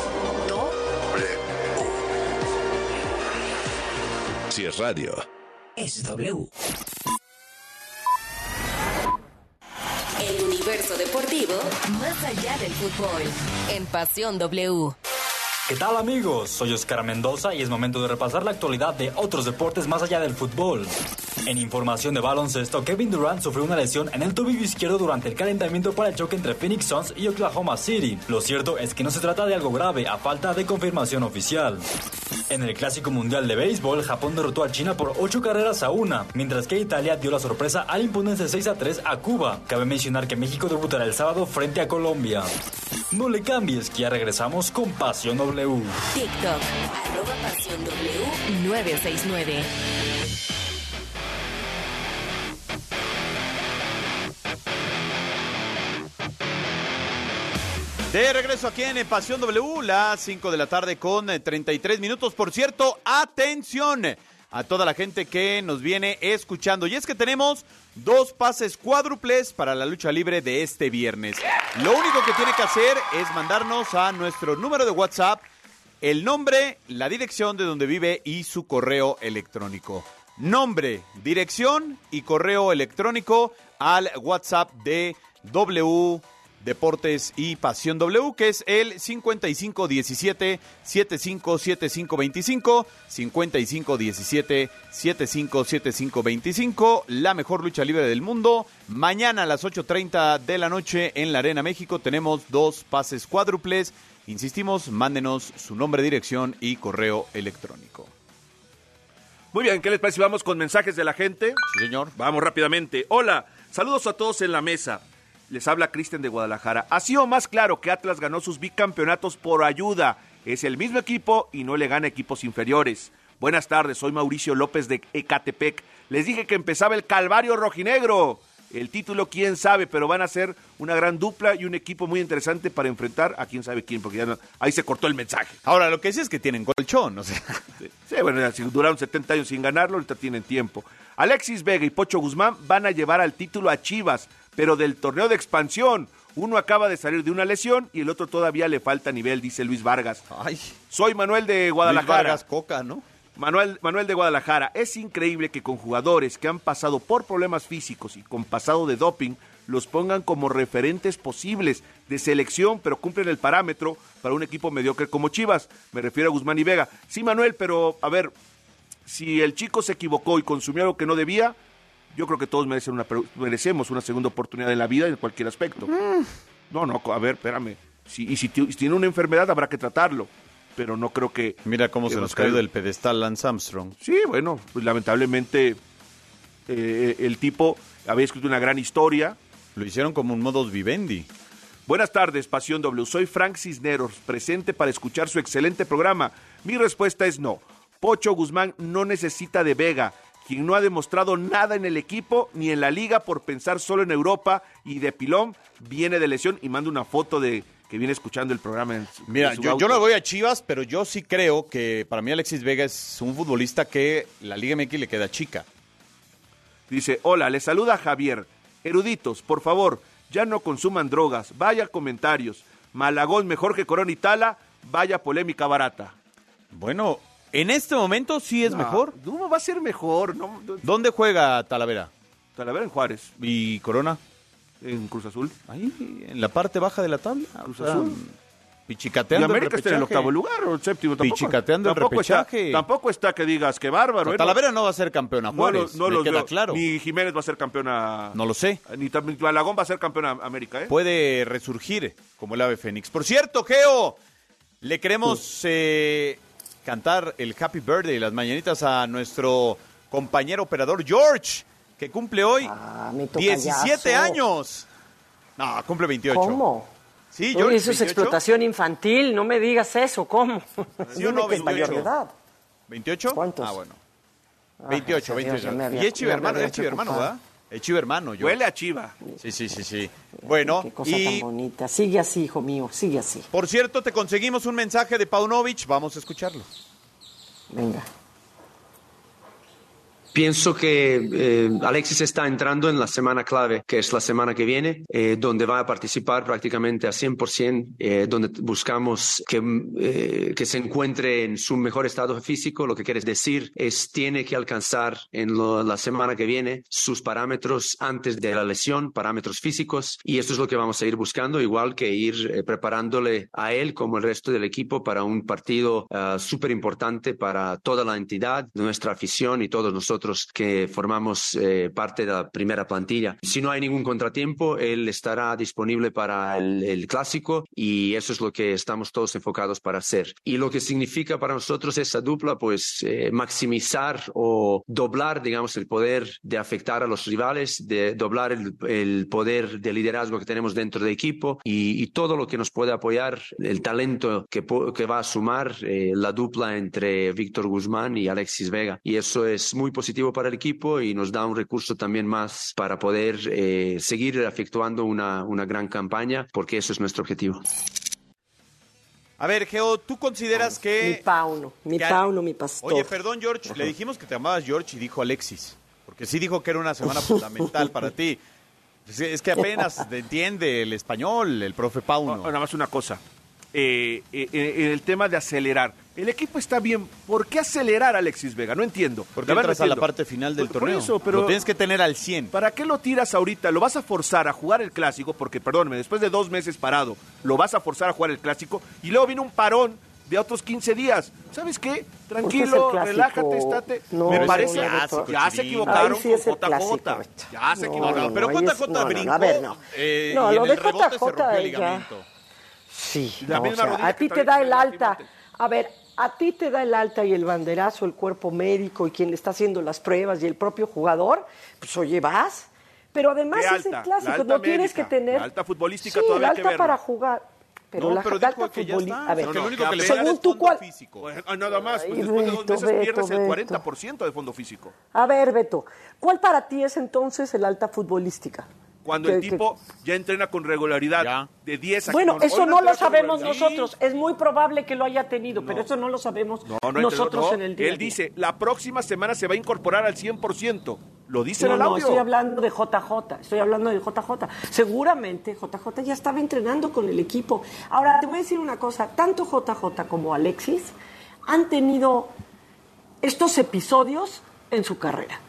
W. Si es radio. Es W. El universo deportivo más allá del fútbol. En Pasión W. ¿Qué tal amigos? Soy Oscar Mendoza y es momento de repasar la actualidad de otros deportes más allá del fútbol. En información de baloncesto, Kevin Durant sufrió una lesión en el tobillo izquierdo durante el calentamiento para el choque entre Phoenix Suns y Oklahoma City. Lo cierto es que no se trata de algo grave a falta de confirmación oficial. En el Clásico Mundial de Béisbol, Japón derrotó a China por 8 carreras a 1, mientras que Italia dio la sorpresa al imponerse 6 a 3 a Cuba. Cabe mencionar que México debutará el sábado frente a Colombia. No le cambies, que ya regresamos con Pasión W. TikTok, arroba Pasión W 969. De regreso aquí en Pasión W, las 5 de la tarde con eh, 33 minutos. Por cierto, atención a toda la gente que nos viene escuchando. Y es que tenemos dos pases cuádruples para la lucha libre de este viernes. Lo único que tiene que hacer es mandarnos a nuestro número de WhatsApp el nombre, la dirección de donde vive y su correo electrónico. Nombre, dirección y correo electrónico al WhatsApp de W Deportes y Pasión W, que es el 5517 757525 5517 757525 la mejor lucha libre del mundo. Mañana a las 8.30 de la noche en la Arena México tenemos dos pases cuádruples. Insistimos, mándenos su nombre, dirección y correo electrónico. Muy bien, ¿qué les parece? Vamos con mensajes de la gente. Sí, señor. Vamos rápidamente. Hola, saludos a todos en la mesa. Les habla Cristian de Guadalajara. Ha sido más claro que Atlas ganó sus bicampeonatos por ayuda. Es el mismo equipo y no le gana equipos inferiores. Buenas tardes, soy Mauricio López de Ecatepec. Les dije que empezaba el Calvario Rojinegro. El título, quién sabe, pero van a ser una gran dupla y un equipo muy interesante para enfrentar a quién sabe quién, porque ya no- ahí se cortó el mensaje. Ahora, lo que sí es que tienen colchón, o sea. Sí, bueno, si duraron 70 años sin ganarlo, ahorita tienen tiempo. Alexis Vega y Pocho Guzmán van a llevar al título a Chivas, pero del torneo de expansión. Uno acaba de salir de una lesión y el otro todavía le falta nivel, dice Luis Vargas. Ay, Soy Manuel de Luis Guadalajara. Vargas Coca, ¿no? Manuel, Manuel de Guadalajara, es increíble que con jugadores que han pasado por problemas físicos y con pasado de doping, los pongan como referentes posibles de selección, pero cumplen el parámetro para un equipo mediocre como Chivas. Me refiero a Guzmán y Vega. Sí, Manuel, pero a ver, si el chico se equivocó y consumió algo que no debía, yo creo que todos merecen una, merecemos una segunda oportunidad en la vida en cualquier aspecto. No, no, a ver, espérame. Si, y si, ti- si tiene una enfermedad habrá que tratarlo, pero no creo que... Mira cómo que se nos cayó del pedestal Lance Armstrong. Sí, bueno, pues lamentablemente eh, el tipo había escrito una gran historia. Lo hicieron como un modus vivendi. Buenas tardes, Pasión W. Soy Frank Cisneros, presente para escuchar su excelente programa. Mi respuesta es no. Pocho Guzmán no necesita de Vega, quien no ha demostrado nada en el equipo ni en la liga por pensar solo en Europa y de pilón viene de lesión y manda una foto de que viene escuchando el programa. En su- Mira, en su yo, auto. yo no voy a Chivas, pero yo sí creo que para mí Alexis Vega es un futbolista que la Liga MX le queda chica. Dice, hola, le saluda Javier. Eruditos, por favor, ya no consuman drogas. Vaya comentarios. Malagón mejor que Corona y Tala. Vaya polémica barata. Bueno, en este momento sí es No, mejor. ¿Cómo va a ser mejor? No, no- ¿Dónde juega Talavera? Talavera en Juárez, ¿Y Corona? en Cruz Azul. Ahí, en la parte baja de la tabla. Cruz O sea, Azul. Y Pichicateando América está en el octavo lugar o el séptimo. Tampoco, Pichicateando el tampoco está, repechaje. tampoco está que digas que bárbaro. O sea, ¿eh? Talavera no va a ser campeón a No, Juárez, lo- no me queda veo. claro. Ni Jiménez va a ser campeón a... No lo sé. Ni también Malagón va a ser campeón a América, ¿eh? Puede resurgir como el ave fénix. Por cierto, Geo, le queremos eh, cantar el Happy Birthday, las mañanitas a nuestro compañero operador George, que cumple hoy Ah, mi 17 tocayazo. años. No, cumple 28. ¿Cómo? Sí, Uy, George, eso es 28. explotación infantil, no me digas eso, ¿cómo? ¿Sí o no, Dime que es mayor de 28? edad. ¿28? ¿Cuántos? Ah, bueno. Ah, 28, gracias a Dios, 28. ya me había- y es me hermano, es. ¿verdad? Es chivo hermano, George. Huele a chiva. Sí, sí, sí, sí. Bueno, Qué cosa tan y bonita. Sigue así, hijo mío, sigue así. por cierto, te conseguimos un mensaje de Paunovic, vamos a escucharlo. Venga. Pienso que eh, Alexis está entrando en la semana clave, que es la semana que viene, eh, donde va a participar prácticamente a 100%, eh, donde buscamos que, eh, que se encuentre en su mejor estado físico. Lo que quieres decir es tiene que alcanzar en lo- la semana que viene sus parámetros antes de la lesión, parámetros físicos, y esto es lo que vamos a ir buscando, igual que ir eh, preparándole a él como el resto del equipo para un partido súper importante para toda la entidad, nuestra afición y todos nosotros que formamos eh, parte de la primera plantilla. Si no hay ningún contratiempo, él estará disponible para el, el clásico y eso es lo que estamos todos enfocados para hacer. Y lo que significa para nosotros esa dupla, pues eh, maximizar o doblar, digamos, el poder de afectar a los rivales, de doblar el, el poder de liderazgo que tenemos dentro del equipo y, y todo lo que nos puede apoyar, el talento que, que va a sumar eh, la dupla entre Víctor Guzmán y Alexis Vega. Y eso es muy positivo para el equipo y nos da un recurso también más para poder eh, seguir efectuando una, una gran campaña, porque eso es nuestro objetivo. A ver, Geo, ¿tú consideras que... Mi Pauno, mi que- Pauno, mi pastor. Oye, perdón, George, le dijimos que te llamabas George y dijo Alexis. Porque sí dijo que era una semana <laughs> fundamental para ti. Es- que apenas <laughs> entiende el español el profe Pauno. Nada más una cosa. Eh, eh, eh, en el tema de acelerar. El equipo está bien. ¿Por qué acelerar a Alexis Vega? No entiendo. Porque La entras no a la entiendo. parte final del Por- por torneo. eso, pero- Lo tienes que tener al 100. ¿Para qué lo tiras ahorita? ¿Lo vas a forzar a jugar el clásico? Porque, perdónme, después de dos meses parado, lo vas a forzar a jugar el clásico y luego viene un parón de otros 15 días. ¿Sabes qué? Porque es Tranquilo, relájate, estate. No, Me no, parece no, ya, ya se equivocaron sí con JJ. clásico. Ya se equivocaron. no, pero JJ brincó. a ver, no. eh, No, y lo en de el rebote se JJ rompió el ya. ligamento. Sí, La no, misma o sea, rodilla a ti te da el alta, A ver, a ti te da el alta y el banderazo, el cuerpo médico y quien le está haciendo las pruebas y el propio jugador, pues oye, vas. Pero además ¿Qué es el clásico, no tienes que tener. la alta futbolística sí, todavía la hay que alta para jugar. Pero No, la pero alta futbolística. A ver, No, no, lo único que le según tú, ¿cuál? físico. Ah, Nada más, pues Ay, después de dos Beto, meses pierdes Beto, el Beto. 40% de fondo físico. A ver, Beto, ¿cuál para ti es entonces el alta futbolística? Cuando el tipo ya entrena con regularidad, de 10 a Bueno, eso no lo sabemos nosotros. Es muy probable que lo haya tenido, pero eso no lo sabemos No, no, nosotros no. en el día. Él día. dice, la próxima semana se va a incorporar al 100%. Lo dice No, en el no, audio. estoy hablando de JJ, estoy hablando de JJ. Seguramente JJ ya estaba entrenando con el equipo. Ahora, te voy a decir una cosa, tanto JJ como Alexis han tenido estos episodios en su carrera.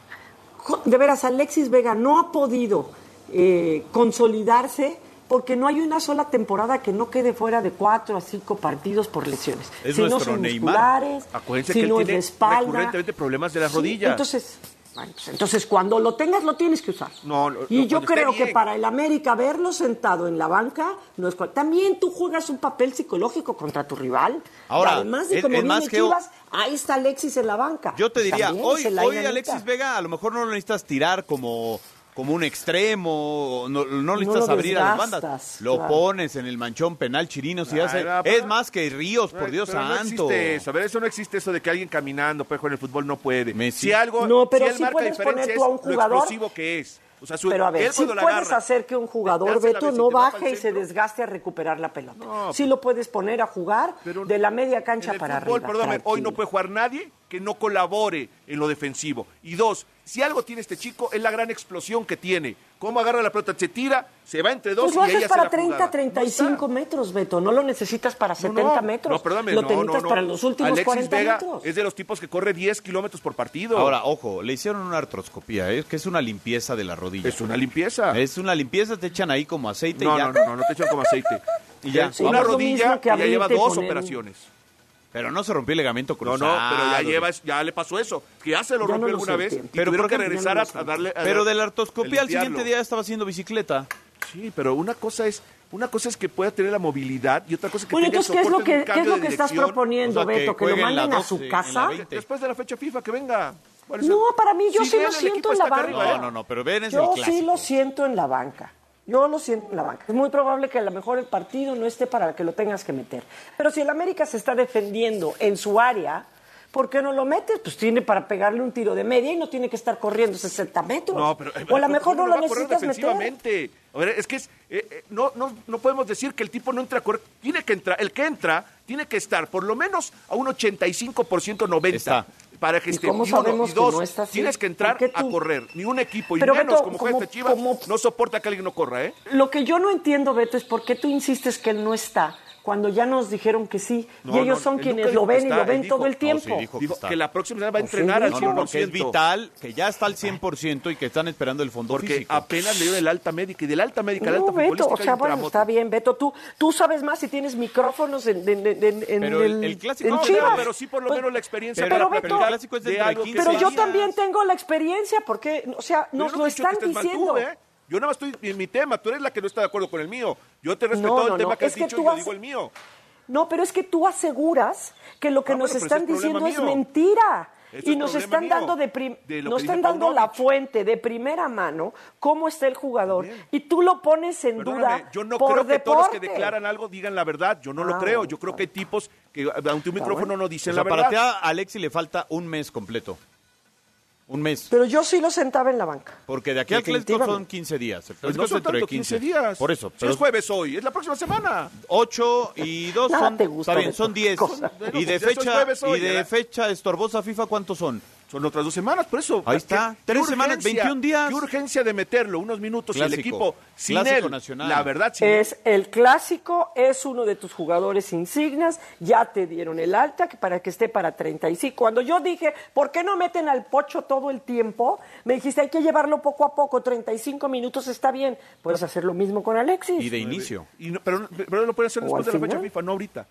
De veras, Alexis Vega no ha podido eh, consolidarse porque no hay una sola temporada que no quede fuera de cuatro a cinco partidos por lesiones. Es si no son Neymar. musculares, Acuérdense si que él no es de espalda. recurrentemente problemas de las Sí, rodillas. Entonces, bueno, pues entonces cuando lo tengas lo tienes que usar. No, Y yo creo que para el América verlo sentado en la banca no es cual- También tú juegas un papel psicológico contra tu rival. Ahora, Y además de es- como es más, Geo- Chivas, ahí está Alexis en la banca. Yo te diría, también hoy, hoy. Alexis Vega a lo mejor no lo necesitas tirar como, como un extremo, no, no lo necesitas lo abrir a las bandas. Lo claro. pones en el manchón penal chirinos y Ah, hace... Es más que Ríos, por Dios Pero no santo. existe eso, a ver, eso no existe eso de que alguien caminando puede jugar en el fútbol, no puede. Si algo, No, pero si él sí marca puedes diferencia poner tú a es un jugador- lo explosivo que es. O sea, su- Pero a ver, sí la puedes agarra, hacer que un jugador, Beto, no baje y se desgaste a recuperar la pelota. No, sí lo puedes poner a jugar de la media cancha En el para fútbol, arriba. hoy no puede jugar nadie que no colabore en lo defensivo. Y dos, si algo tiene este chico es la gran explosión que tiene. Cómo agarra la pelota, se tira, se va entre dos Pues lo y haces ella para se la 30, jugada. 35 metros, Beto. No lo necesitas para 70 metros. No, perdóname, lo no, necesitas no, no. para los últimos Alexis 40 Vega metros. es de los tipos que corre 10 kilómetros por partido. Ahora, ojo, le hicieron una artroscopía, ¿eh? que es una limpieza de la rodilla. Es una limpieza. Es una limpieza, te echan ahí como aceite no, y ya. no, no, no, no te echan como aceite. <laughs> Y ya. Sí, una rodilla que ya lleva dos operaciones. Pero no se rompió el ligamento No, cruzado. no, pero ya lleva, ya le pasó eso. Que ya se lo Ya rompió no lo alguna vez. Y Pero tuvieron ¿por que regresar a, no lo a darle. a- Pero de la a artroscopía al siguiente día estaba haciendo bicicleta. Sí, pero una cosa es una cosa es que pueda tener la movilidad y otra cosa es que Bueno, tenga el entonces, ¿qué es lo soporte que, qué es lo que estás proponiendo, O sea, Beto? ¿Que, lo manden a 12, su casa? 20. Después de la fecha FIFA, que venga. No, para mí yo sí lo siento en la banca. arriba, ¿eh? No, no, no, pero ven es el Yo sí lo siento en la banca. Yo lo siento en la banca. Es muy probable que a lo mejor el partido no esté para que lo tengas que meter. Pero si el América se está defendiendo en su área, ¿por qué no lo metes? Pues tiene para pegarle un tiro de media y no tiene que estar corriendo 60 metros. No, pero, o a lo mejor no ¿cómo lo necesitas meter. A ver, es que es, eh, eh, no, no, no podemos decir que el tipo no entra a correr. Tiene que entrar, el que entra tiene que estar por lo menos a un 85% 90 Está. Para que ¿Y esté. Y uno, sabemos y que dos, no está así? tienes que entrar ¿Por qué a correr. Ni un equipo, y Pero, menos Beto, como juega este Chivas, como- no soporta que alguien no corra, ¿eh? Lo que yo no entiendo, Beto, es por qué tú insistes que él no está cuando ya nos dijeron que sí. y ellos no, son quienes lo ven y lo ven dijo- todo el no, tiempo. sí, dijo que la próxima semana va a entrenar al dijo. 100%. No, no, que es vital, que ya está al 100% y que están esperando el fondo Porque físico. apenas le dio del alta médica y del alta médica, No, alta Beto, o sea, bueno, está bien, Beto, tú, tú sabes más si tienes micrófonos en, en, en- en- en Pero el- el, el clásico- en Chivas. pero sí por lo Pues, menos la experiencia pero- para pero platicar Beto- el clásico es de dentro de algo 15 que Pero yo también tengo la experiencia, porque, o sea, nos no lo están diciendo. ¿Eh? Yo nada más estoy en mi tema, tú eres la que no está de acuerdo con el mío. Yo te he respetado No, el no, tema no, que es has que dicho y yo has- digo el mío. No, pero es que tú aseguras que lo que Ah, nos bueno, están es diciendo es mentira. Y es nos están mío, dando de, prim- de lo nos que están dando la fuente de primera mano cómo está el jugador y tú lo pones en Perdóname, duda yo no por creo que deporte. todos los que declaran algo digan la verdad. Yo no lo Ah, creo. Yo creo que hay tipos que ante un micrófono no dicen O sea, la para ti verdad. a Alexi le falta un mes completo. Un mes. Pero yo sí lo sentaba en la banca. Porque de aquí al clásico son Definitivamente. 15 días. El clásico no son dentro de tanto 15 días. Por eso. Si pero es jueves hoy, es la próxima semana. 8 y 2 Nada son, te gusta está bien, de son estas 10. cosas. Bueno, Y de pues fecha hoy, y de ¿verdad? fecha estorbosa FIFA ¿cuántos son? Son otras dos semanas, por eso. Ahí ¿qué- está. qué Tres semanas, urgencia? 21 días. Qué urgencia de meterlo unos minutos y el equipo sin Clásico él. nacional. La verdad, sin Es el clásico, es uno de tus jugadores insignias, ya te dieron el alta que para que esté para 35. Cuando yo dije, ¿por qué no meten al pocho todo el tiempo? Me dijiste, hay que llevarlo poco a poco, 35 minutos está bien. Puedes hacer lo mismo con Alexis. Y de inicio. Y no- pero, pero lo pueden hacer después de la fecha. FIFA, no ahorita.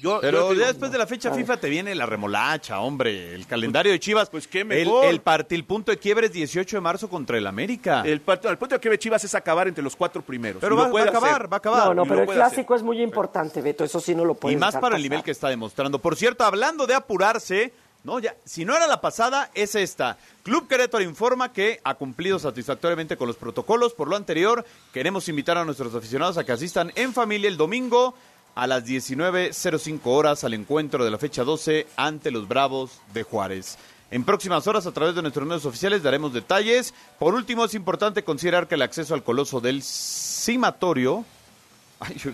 Yo, Pero yo digo, ya después de la fecha FIFA te viene la remolacha, hombre. El calendario de Chivas. Pues qué El, mejor. el, part- el punto de quiebre es 18 de marzo contra el América. el, part- el punto que ve Chivas es acabar entre los cuatro primeros. Pero Y va- va a acabar, hacer. va a acabar. No, no, Y pero el hacer. clásico es muy importante, Beto. Eso sí no lo y puedes más dejar para el nivel que está demostrando. Por cierto, hablando de apurarse, no, ya, si no era la pasada, es esta. Club Querétaro informa que ha cumplido satisfactoriamente con los protocolos. Por lo anterior, queremos invitar a nuestros aficionados a que asistan en familia el domingo a las 19.05 horas al encuentro de la fecha 12 ante los Bravos de Juárez. En próximas horas, a través de nuestros medios oficiales, daremos detalles. Por último, es importante considerar que el acceso al coloso del cimatorio <laughs> Ay, yo-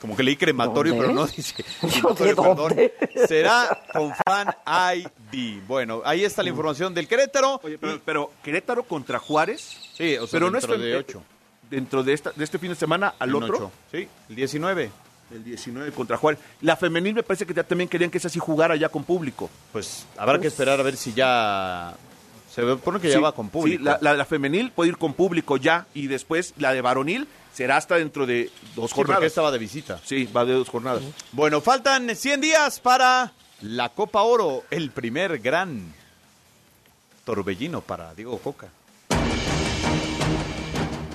como que leí crematorio, ¿Dónde? pero no dice <laughs> ¿De crematorio, perdón. dónde? Será con Fan ID. Bueno, ahí está la información del Querétaro. Oye, pero, pero Querétaro contra Juárez. Sí, o sea, pero no dentro está de en- ocho. Dentro de, esta, de este fin de semana al En otro. ocho. Sí, el 19. El 19 contra Juárez. La femenil me parece que ya también querían que esa sí jugara ya con público. Pues habrá que esperar a ver si ya... Se supone que ya va con público. Sí, la, la- la femenil puede ir con público ya y después la de varonil será hasta dentro de dos Sí, jornadas. porque esta va de visita. Sí, va de dos jornadas. Bueno, faltan 100 días para la Copa Oro, el primer gran torbellino para Diego Coca.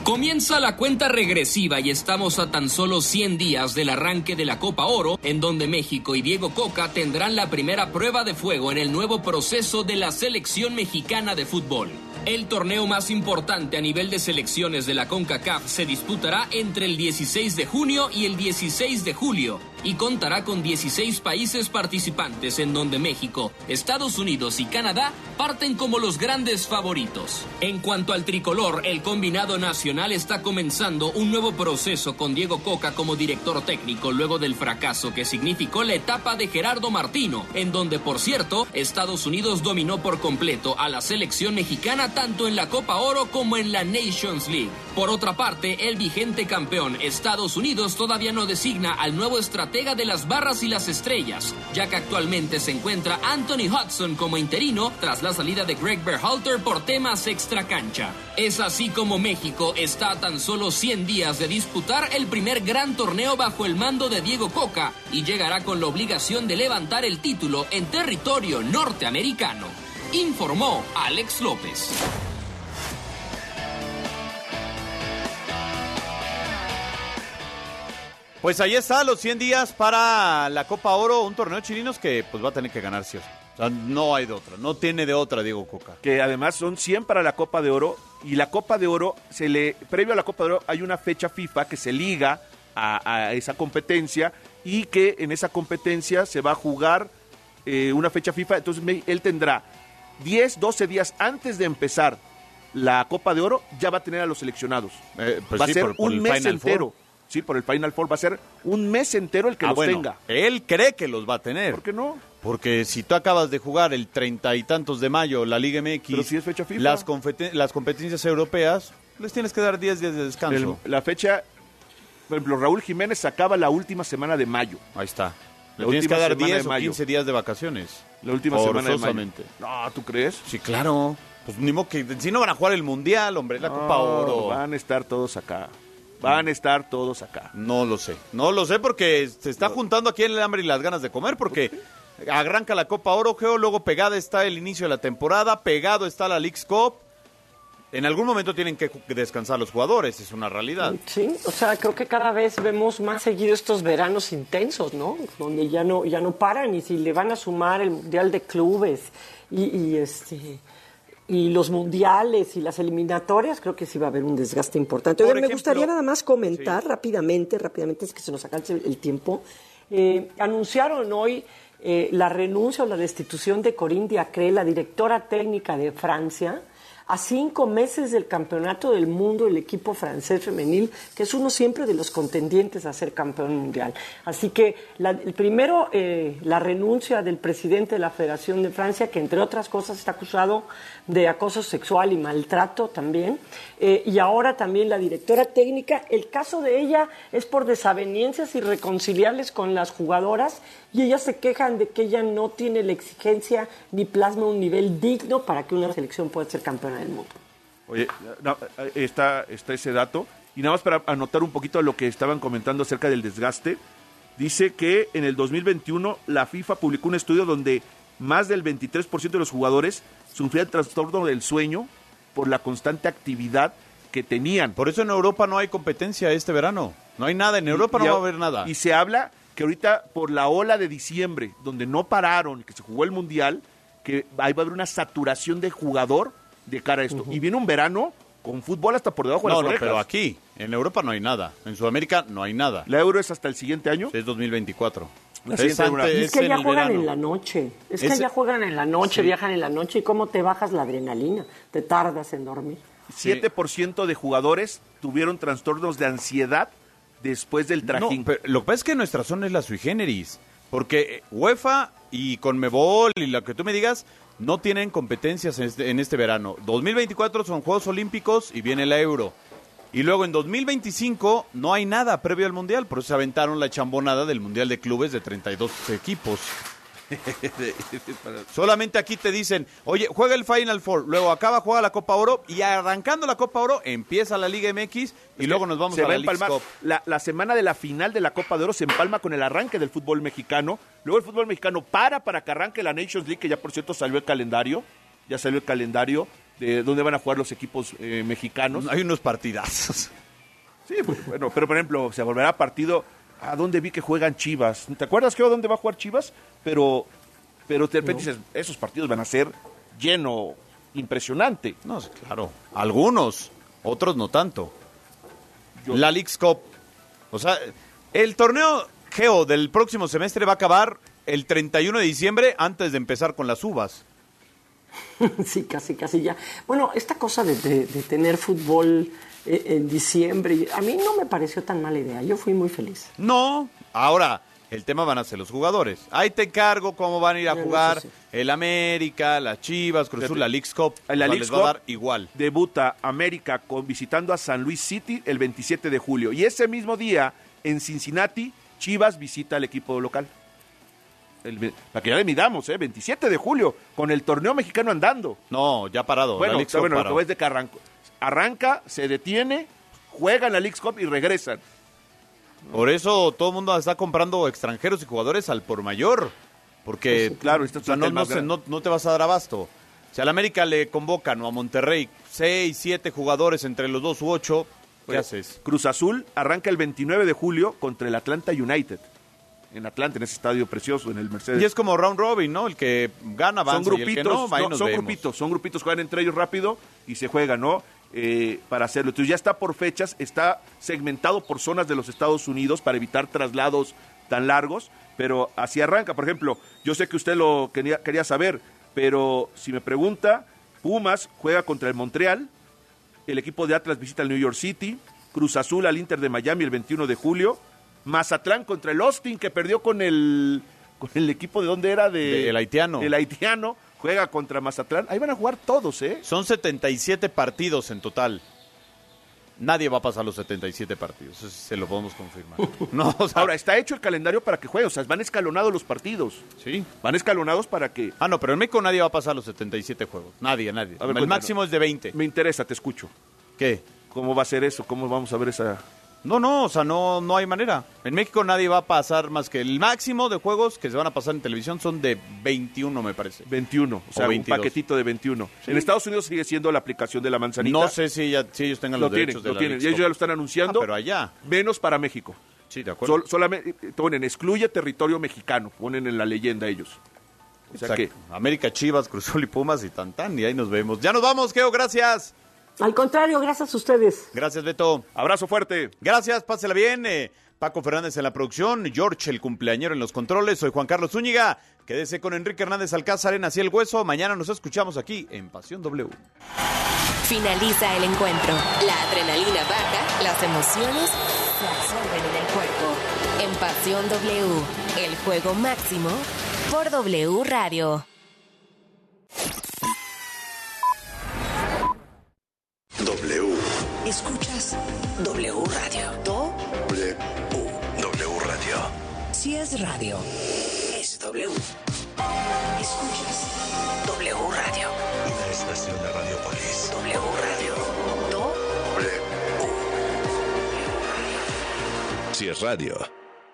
Comienza la cuenta regresiva y estamos a tan solo 100 días del arranque de la Copa Oro, en donde México y Diego Coca tendrán la primera prueba de fuego en el nuevo proceso de la selección mexicana de fútbol. El torneo más importante a nivel de selecciones de la CONCACAF se disputará entre el 16 de junio y el 16 de julio y contará con 16 países participantes en donde México, Estados Unidos y Canadá parten como los grandes favoritos. En cuanto al tricolor, el combinado nacional está comenzando un nuevo proceso con Diego Coca como director técnico luego del fracaso que significó la etapa de Gerardo Martino, en donde por cierto Estados Unidos dominó por completo a la selección mexicana tanto en la Copa Oro como en la Nations League. Por otra parte, el vigente campeón Estados Unidos todavía no designa al nuevo estratega de las barras y las estrellas, ya que actualmente se encuentra Anthony Hudson como interino tras la salida de Greg Berhalter por temas extracancha. Es así como México está a tan solo 100 días de disputar el primer gran torneo bajo el mando de Diego Coca y llegará con la obligación de levantar el título en territorio norteamericano. Informó Alex López. Pues ahí está, los 100 días para la Copa Oro, un torneo chilinos que pues va a tener que ganar sí o sí. O sea, no hay de otra, no tiene de otra Diego Coca. Que además son 100 para la Copa de Oro y la Copa de Oro, se le previo a la Copa de Oro hay una fecha FIFA que se liga a, a esa competencia y que en esa competencia se va a jugar eh, una fecha FIFA, entonces él tendrá 10, 12 días antes de empezar la Copa de Oro, ya va a tener a los seleccionados. Eh, pues va sí, a ser por- por un el mes Final Four. Sí, por el Final Four va a ser un mes entero el que Ah, los bueno, tenga. Él cree que los va a tener. ¿Por qué no? Porque si tú acabas de jugar el treinta y tantos de mayo la Liga MX, Pero si es fecha FIFA. Las, confete- las competencias europeas, les tienes que dar 10 días de descanso. El- la fecha, por ejemplo, Raúl Jiménez acaba la última semana de mayo. Ahí está. Le tienes que dar semana 10 de o mayo. 15 días de vacaciones. La última semana de mayo. No, ¿tú crees? Sí, claro. Pues ni modo que si no van a jugar el Mundial, hombre, la Copa Oro. Van a estar todos acá. Van a estar todos acá. No lo sé. No lo sé porque se está juntando aquí el hambre y las ganas de comer porque arranca la Copa Oro, Geo, luego pegada está el inicio de la temporada, pegado está la League's Cup. En algún momento tienen que descansar los jugadores, es una realidad. Sí, o sea, creo que cada vez vemos más seguido estos veranos intensos, ¿no? Donde ya no, ya no paran y si le van a sumar el Mundial de Clubes y, y, este y los mundiales y las eliminatorias, creo que sí va a haber un desgaste importante. Por Oigan, me gustaría nada más comentar rápidamente, rápidamente, es que se nos alcanza el, el tiempo. Eh, anunciaron hoy eh, la renuncia o la destitución de Corinne Diacre, la directora técnica de Francia, a cinco meses del campeonato del mundo el equipo francés femenil, que es uno siempre de los contendientes a ser campeón mundial. Así que la- el primero, eh, la renuncia del presidente de la Federación de Francia, que entre otras cosas está acusado de acoso sexual y maltrato también, eh, y ahora también la directora técnica. El caso de ella es por desavenencias irreconciliables con las jugadoras y ellas se quejan de que ella no tiene la exigencia ni plasma un nivel digno para que una selección pueda ser campeona del mundo. Oye, no, está, está ese dato. Y nada más para anotar un poquito lo que estaban comentando acerca del desgaste. dice que en el 2021 la FIFA publicó un estudio donde más del 23% de los jugadores sufrían trastorno del sueño por la constante actividad que tenían. Por eso en Europa no hay competencia este verano. No hay nada, en Europa Y- y no va a a- haber nada. Y se habla que ahorita por la ola de diciembre, donde no pararon, que se jugó el Mundial, que ahí va a haber una saturación de jugador de cara a esto. Y viene un verano con fútbol hasta por debajo de No, las no, orejas. pero aquí, en Europa no hay nada. En Sudamérica no hay nada. La Euro es hasta el siguiente año. Es 2024. La Es es que el juegan verano. en la noche. Es que allá juegan en la noche, Sí. viajan en la noche. ¿Y cómo te bajas la adrenalina? Te tardas en dormir. 7% de jugadores tuvieron trastornos de ansiedad después del trajín. No, pero lo que pasa es que nuestra zona es la sui generis. Porque UEFA y Conmebol y lo que tú me digas no tienen competencias en este, en este verano. 2024 son Juegos Olímpicos y viene la Euro. Y luego en 2025 no hay nada previo al Mundial, por eso se aventaron la chambonada del Mundial de Clubes de 32 equipos. <laughs> Solamente aquí te dicen, oye, juega el Final Four, luego acaba, juega la Copa Oro y arrancando la Copa Oro empieza la Liga MX y luego nos vamos a va. Cup. La semana de la final de la Copa de Oro se empalma con el arranque del fútbol mexicano. Luego el fútbol mexicano para para que arranque la Nations League, que ya por cierto salió el calendario. Ya salió el calendario de dónde van a jugar los equipos eh, mexicanos. Hay unos partidazos. Sí, pues, bueno, pero por ejemplo, se volverá partido. ¿A dónde vi que juegan Chivas? ¿Te acuerdas que dónde va a jugar Chivas? Pero, pero de repente dices, esos partidos van a ser lleno, impresionante. No, claro. Algunos, otros no tanto. La Leagues Cup. O sea, el torneo Geo del próximo semestre va a acabar el 31 de diciembre antes de empezar con las uvas. <laughs> Sí, casi, casi ya. Bueno, esta cosa de, de- de tener fútbol eh, en diciembre, a mí no me pareció tan mala idea. Yo fui muy feliz. No, ahora el tema van a ser los jugadores. Ahí te encargo cómo van a ir a jugar sí. el América, las Chivas, Cruz Azul, la Leagues Cup. En la Leagues les va a Cup dar igual. Debuta América con, visitando a San Luis City el 27 de julio. Y ese mismo día, en Cincinnati, Chivas visita al equipo local. El para que ya le midamos, ¿eh? 27 de julio, con el torneo mexicano andando. No, ya parado. la Bueno, Leagues Cup bueno, lo que paró. ves de que arranca, se detiene, juegan la Leagues Cup y regresan. Por eso todo el mundo está comprando extranjeros y jugadores al por mayor. Porque claro, este o sea, no, plantel no más se- grande. no- no te vas a dar abasto. Si al América le convocan o a Monterrey seis, siete jugadores entre los dos u ocho, ¿qué Oye, haces? Cruz Azul arranca el 29 de julio contra el Atlanta United. En Atlanta, en ese estadio precioso, en el Mercedes. Y es como round robin, ¿no? El que gana son avanza y el grupitos, que no, son vemos. grupitos, son grupitos, juegan entre ellos rápido y se juegan, ¿no? Eh, para hacerlo. Entonces ya está por fechas, está segmentado por zonas de los Estados Unidos para evitar traslados tan largos, pero así arranca. Por ejemplo, yo sé que usted lo quería, quería saber, pero si me pregunta, Pumas juega contra el Montreal, el equipo de Atlas visita el New York City, Cruz Azul al Inter de Miami el 21 de julio, Mazatlán contra el Austin que perdió con el con el equipo de dónde era de De- el haitiano. El haitiano juega contra Mazatlán. Ahí van a jugar todos, ¿eh? Son 77 partidos en total. Nadie va a pasar los 77 partidos, eso se lo podemos confirmar. <laughs> No, o sea, Ahora, está hecho el calendario para que juegue, o sea, van escalonados los partidos. Sí. Van escalonados para que... Ah, no, pero en México nadie va a pasar los 77 juegos. Nadie, nadie. A ver, el cuéntanos. máximo es de 20. Me interesa, te escucho. ¿Qué? ¿Cómo va a ser eso? ¿Cómo vamos a ver esa...? No, no, o sea, no, no hay manera. En México nadie va a pasar más que el máximo de juegos que se van a pasar en televisión son de 21, me parece. 21, o sea, O un 22. paquetito de 21. Sí. En Estados Unidos sigue siendo la aplicación de la manzanita. No sé si, ya, si ellos tengan lo los tienen, derechos de lo la tienen. Ellos ya lo están anunciando. Ah, pero allá. Menos para México. Sí, de acuerdo. Sol- solamente ponen, excluye territorio mexicano, ponen en la leyenda ellos. O sea Exacto. que América, Chivas, Cruzul y Pumas y tan tan, y ahí nos vemos. Ya nos vamos, Geo, gracias. Al contrario, gracias a ustedes. Gracias, Beto. abrazo fuerte. Gracias, pásela bien. eh, Paco Fernández en la producción, George el cumpleañero en los controles, soy Juan Carlos Zúñiga. Quédese con Enrique Hernández Alcázar en Así el Hueso. Mañana nos escuchamos aquí en Pasión W. Finaliza el encuentro. La adrenalina baja, las emociones se absorben en el cuerpo. En Pasión W, el juego máximo por W Radio. W. Escuchas W Radio. Do, W. W Radio. si es radio, es W. Escuchas W Radio. Una estación de Radiopolis. W Radio. Do, W. Si es radio,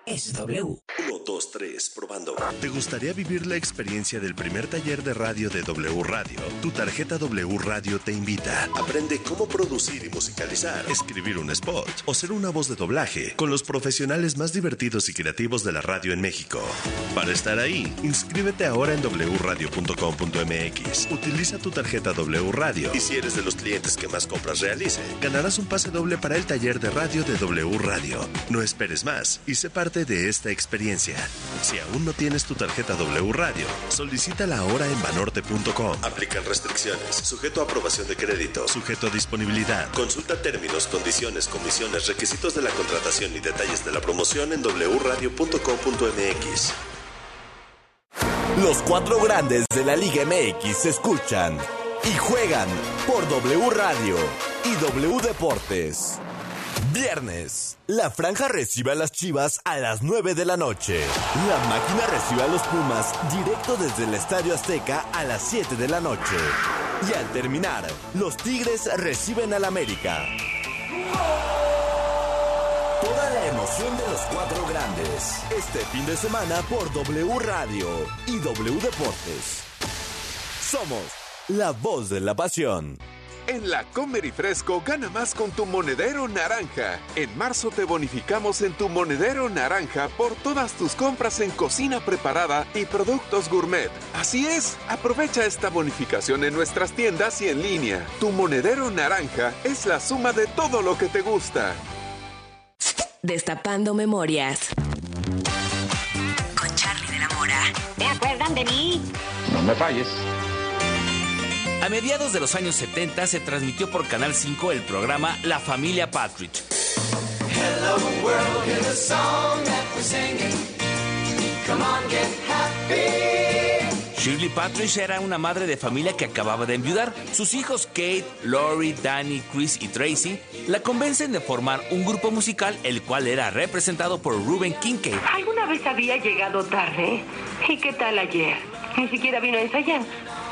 es W. 1, 2, 3, probando. ¿Te gustaría vivir la experiencia del primer taller de radio de W Radio? Tu tarjeta W Radio te invita. Aprende cómo producir y musicalizar, escribir un spot o ser una voz de doblaje con los profesionales más divertidos y creativos de la radio en México. Para estar ahí, inscríbete ahora en wradio.com.mx. Utiliza tu tarjeta W Radio y si eres de los clientes que más compras realice, ganarás un pase doble para el taller de radio de W Radio. No esperes más y sé parte de esta experiencia. Si aún no tienes tu tarjeta W Radio, solicítala ahora en banorte.com. Aplican restricciones, sujeto a aprobación de crédito, sujeto a disponibilidad. Consulta términos, condiciones, comisiones, requisitos de la contratación y detalles de la promoción en wradio.com.mx. Los cuatro grandes de la Liga MX se escuchan y juegan por W Radio y W Deportes. Viernes. La franja recibe a las Chivas a las 9 de la noche. La máquina recibe a los Pumas directo desde el Estadio Azteca a las 7 de la noche. Y al terminar, los Tigres reciben al América. Toda la emoción de los cuatro grandes. Este fin de semana por W Radio y W Deportes. Somos la voz de la pasión. En la Comer y Fresco gana más con tu monedero naranja. En marzo te bonificamos en tu monedero naranja por todas tus compras en cocina preparada y productos gourmet. Así es, aprovecha esta bonificación en nuestras tiendas y en línea. Tu monedero naranja es la suma de todo lo que te gusta. Destapando memorias. Con Charlie de la Mora. ¿Te acuerdan de mí? No me falles. A mediados de los años 70 se transmitió por Canal 5 el programa La Familia Patridge. Hello world, here's a song that we're singing. Come on, get happy. Shirley Patridge era una madre de familia que acababa de enviudar. Sus hijos Kate, Lori, Danny, Chris y Tracy la convencen de formar un grupo musical el cual era representado por Ruben Kincaid. ¿Alguna vez había llegado tarde? ¿Y qué tal ayer? Ni siquiera vino a ensayar.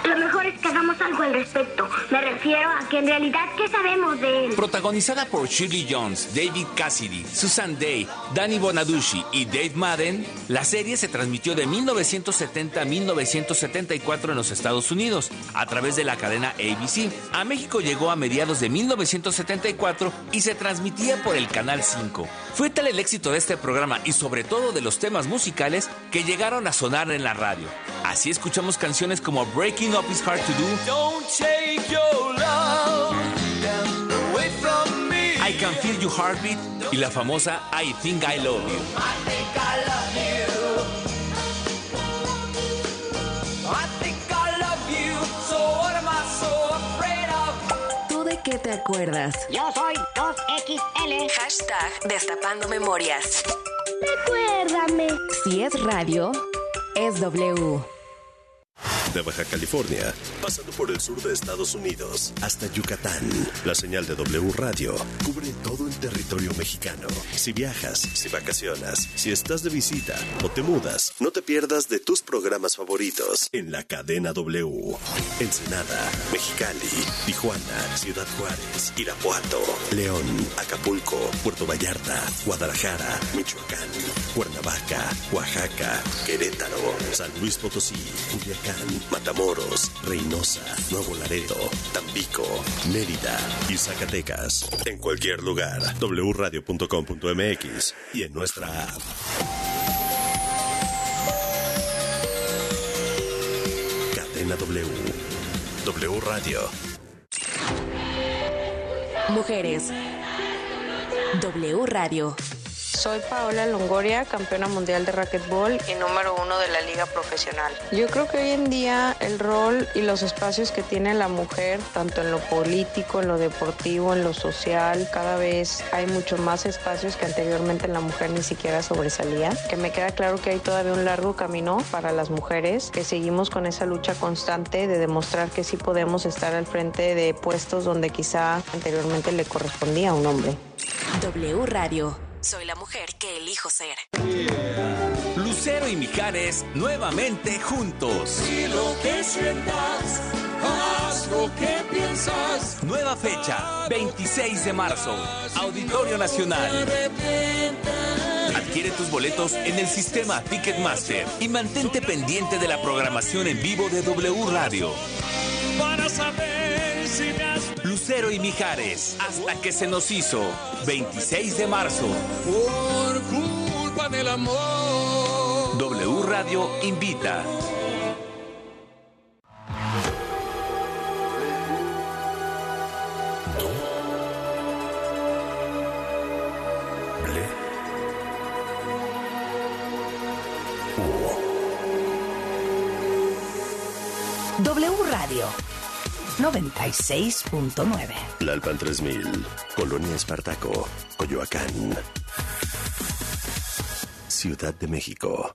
Lo mejor es que hagamos algo al respecto. Me refiero a que en realidad, ¿qué sabemos de él? Protagonizada por Shirley Jones, David Cassidy, Susan Day, Danny Bonaducci y Dave Madden, la serie se transmitió de 1970 a 1974 en los Estados Unidos a través de la cadena ABC. A México llegó a mediados de 1974 y se transmitía por el Canal 5. Fue tal el éxito de este programa y sobre todo de los temas musicales que llegaron a sonar en la radio. Así escuchamos canciones como Breaking Up Is Hard to Do, Don't take your love away from me. I Can Feel Your Heartbeat y la famosa I Think I Love You. I think I love you. I think I love you. So what am I so afraid of? ¿Tú de qué te acuerdas? Yo soy 2XL. Hashtag Destapando Memorias. Recuérdame. Si es radio, es W. De Baja California, pasando por el sur de Estados Unidos hasta Yucatán. La señal de W Radio cubre todo el territorio mexicano. Si viajas, si vacacionas, si estás de visita o te mudas, no te pierdas de tus programas favoritos en la cadena W. Ensenada, Mexicali, Tijuana, Ciudad Juárez, Irapuato, León, Acapulco, Puerto Vallarta, Guadalajara, Michoacán, Cuernavaca, Oaxaca, Querétaro, San Luis Potosí, Culiacán, Matamoros, Reynosa, Nuevo Laredo, Tampico, Mérida y Zacatecas. En cualquier lugar, wradio.com.mx y en nuestra app. Cadena W. W Radio. Mujeres. W Radio. Soy Paola Longoria, campeona mundial de racquetball y número uno de la liga profesional. Yo creo que hoy en día el rol y los espacios que tiene la mujer, tanto en lo político, en lo deportivo, en lo social, cada vez hay mucho más espacios que anteriormente la mujer ni siquiera sobresalía. Que me queda claro que hay todavía un largo camino para las mujeres, que seguimos con esa lucha constante de demostrar que sí podemos estar al frente de puestos donde quizá anteriormente le correspondía a un hombre. W Radio. Soy la mujer que elijo ser. Lucero y Mijares nuevamente juntos. Y lo que sientas, haz lo que piensas. Nueva fecha, 26 de marzo, Auditorio Nacional. Adquiere tus boletos en el sistema Ticketmaster y mantente pendiente de la programación en vivo de W Radio. Para saber Lucero y Mijares, hasta que se nos hizo. 26 de marzo. por culpa del amor. W Radio invita. W Radio 96.9. Lalpan 3000, Colonia Espartaco, Coyoacán. Ciudad de México.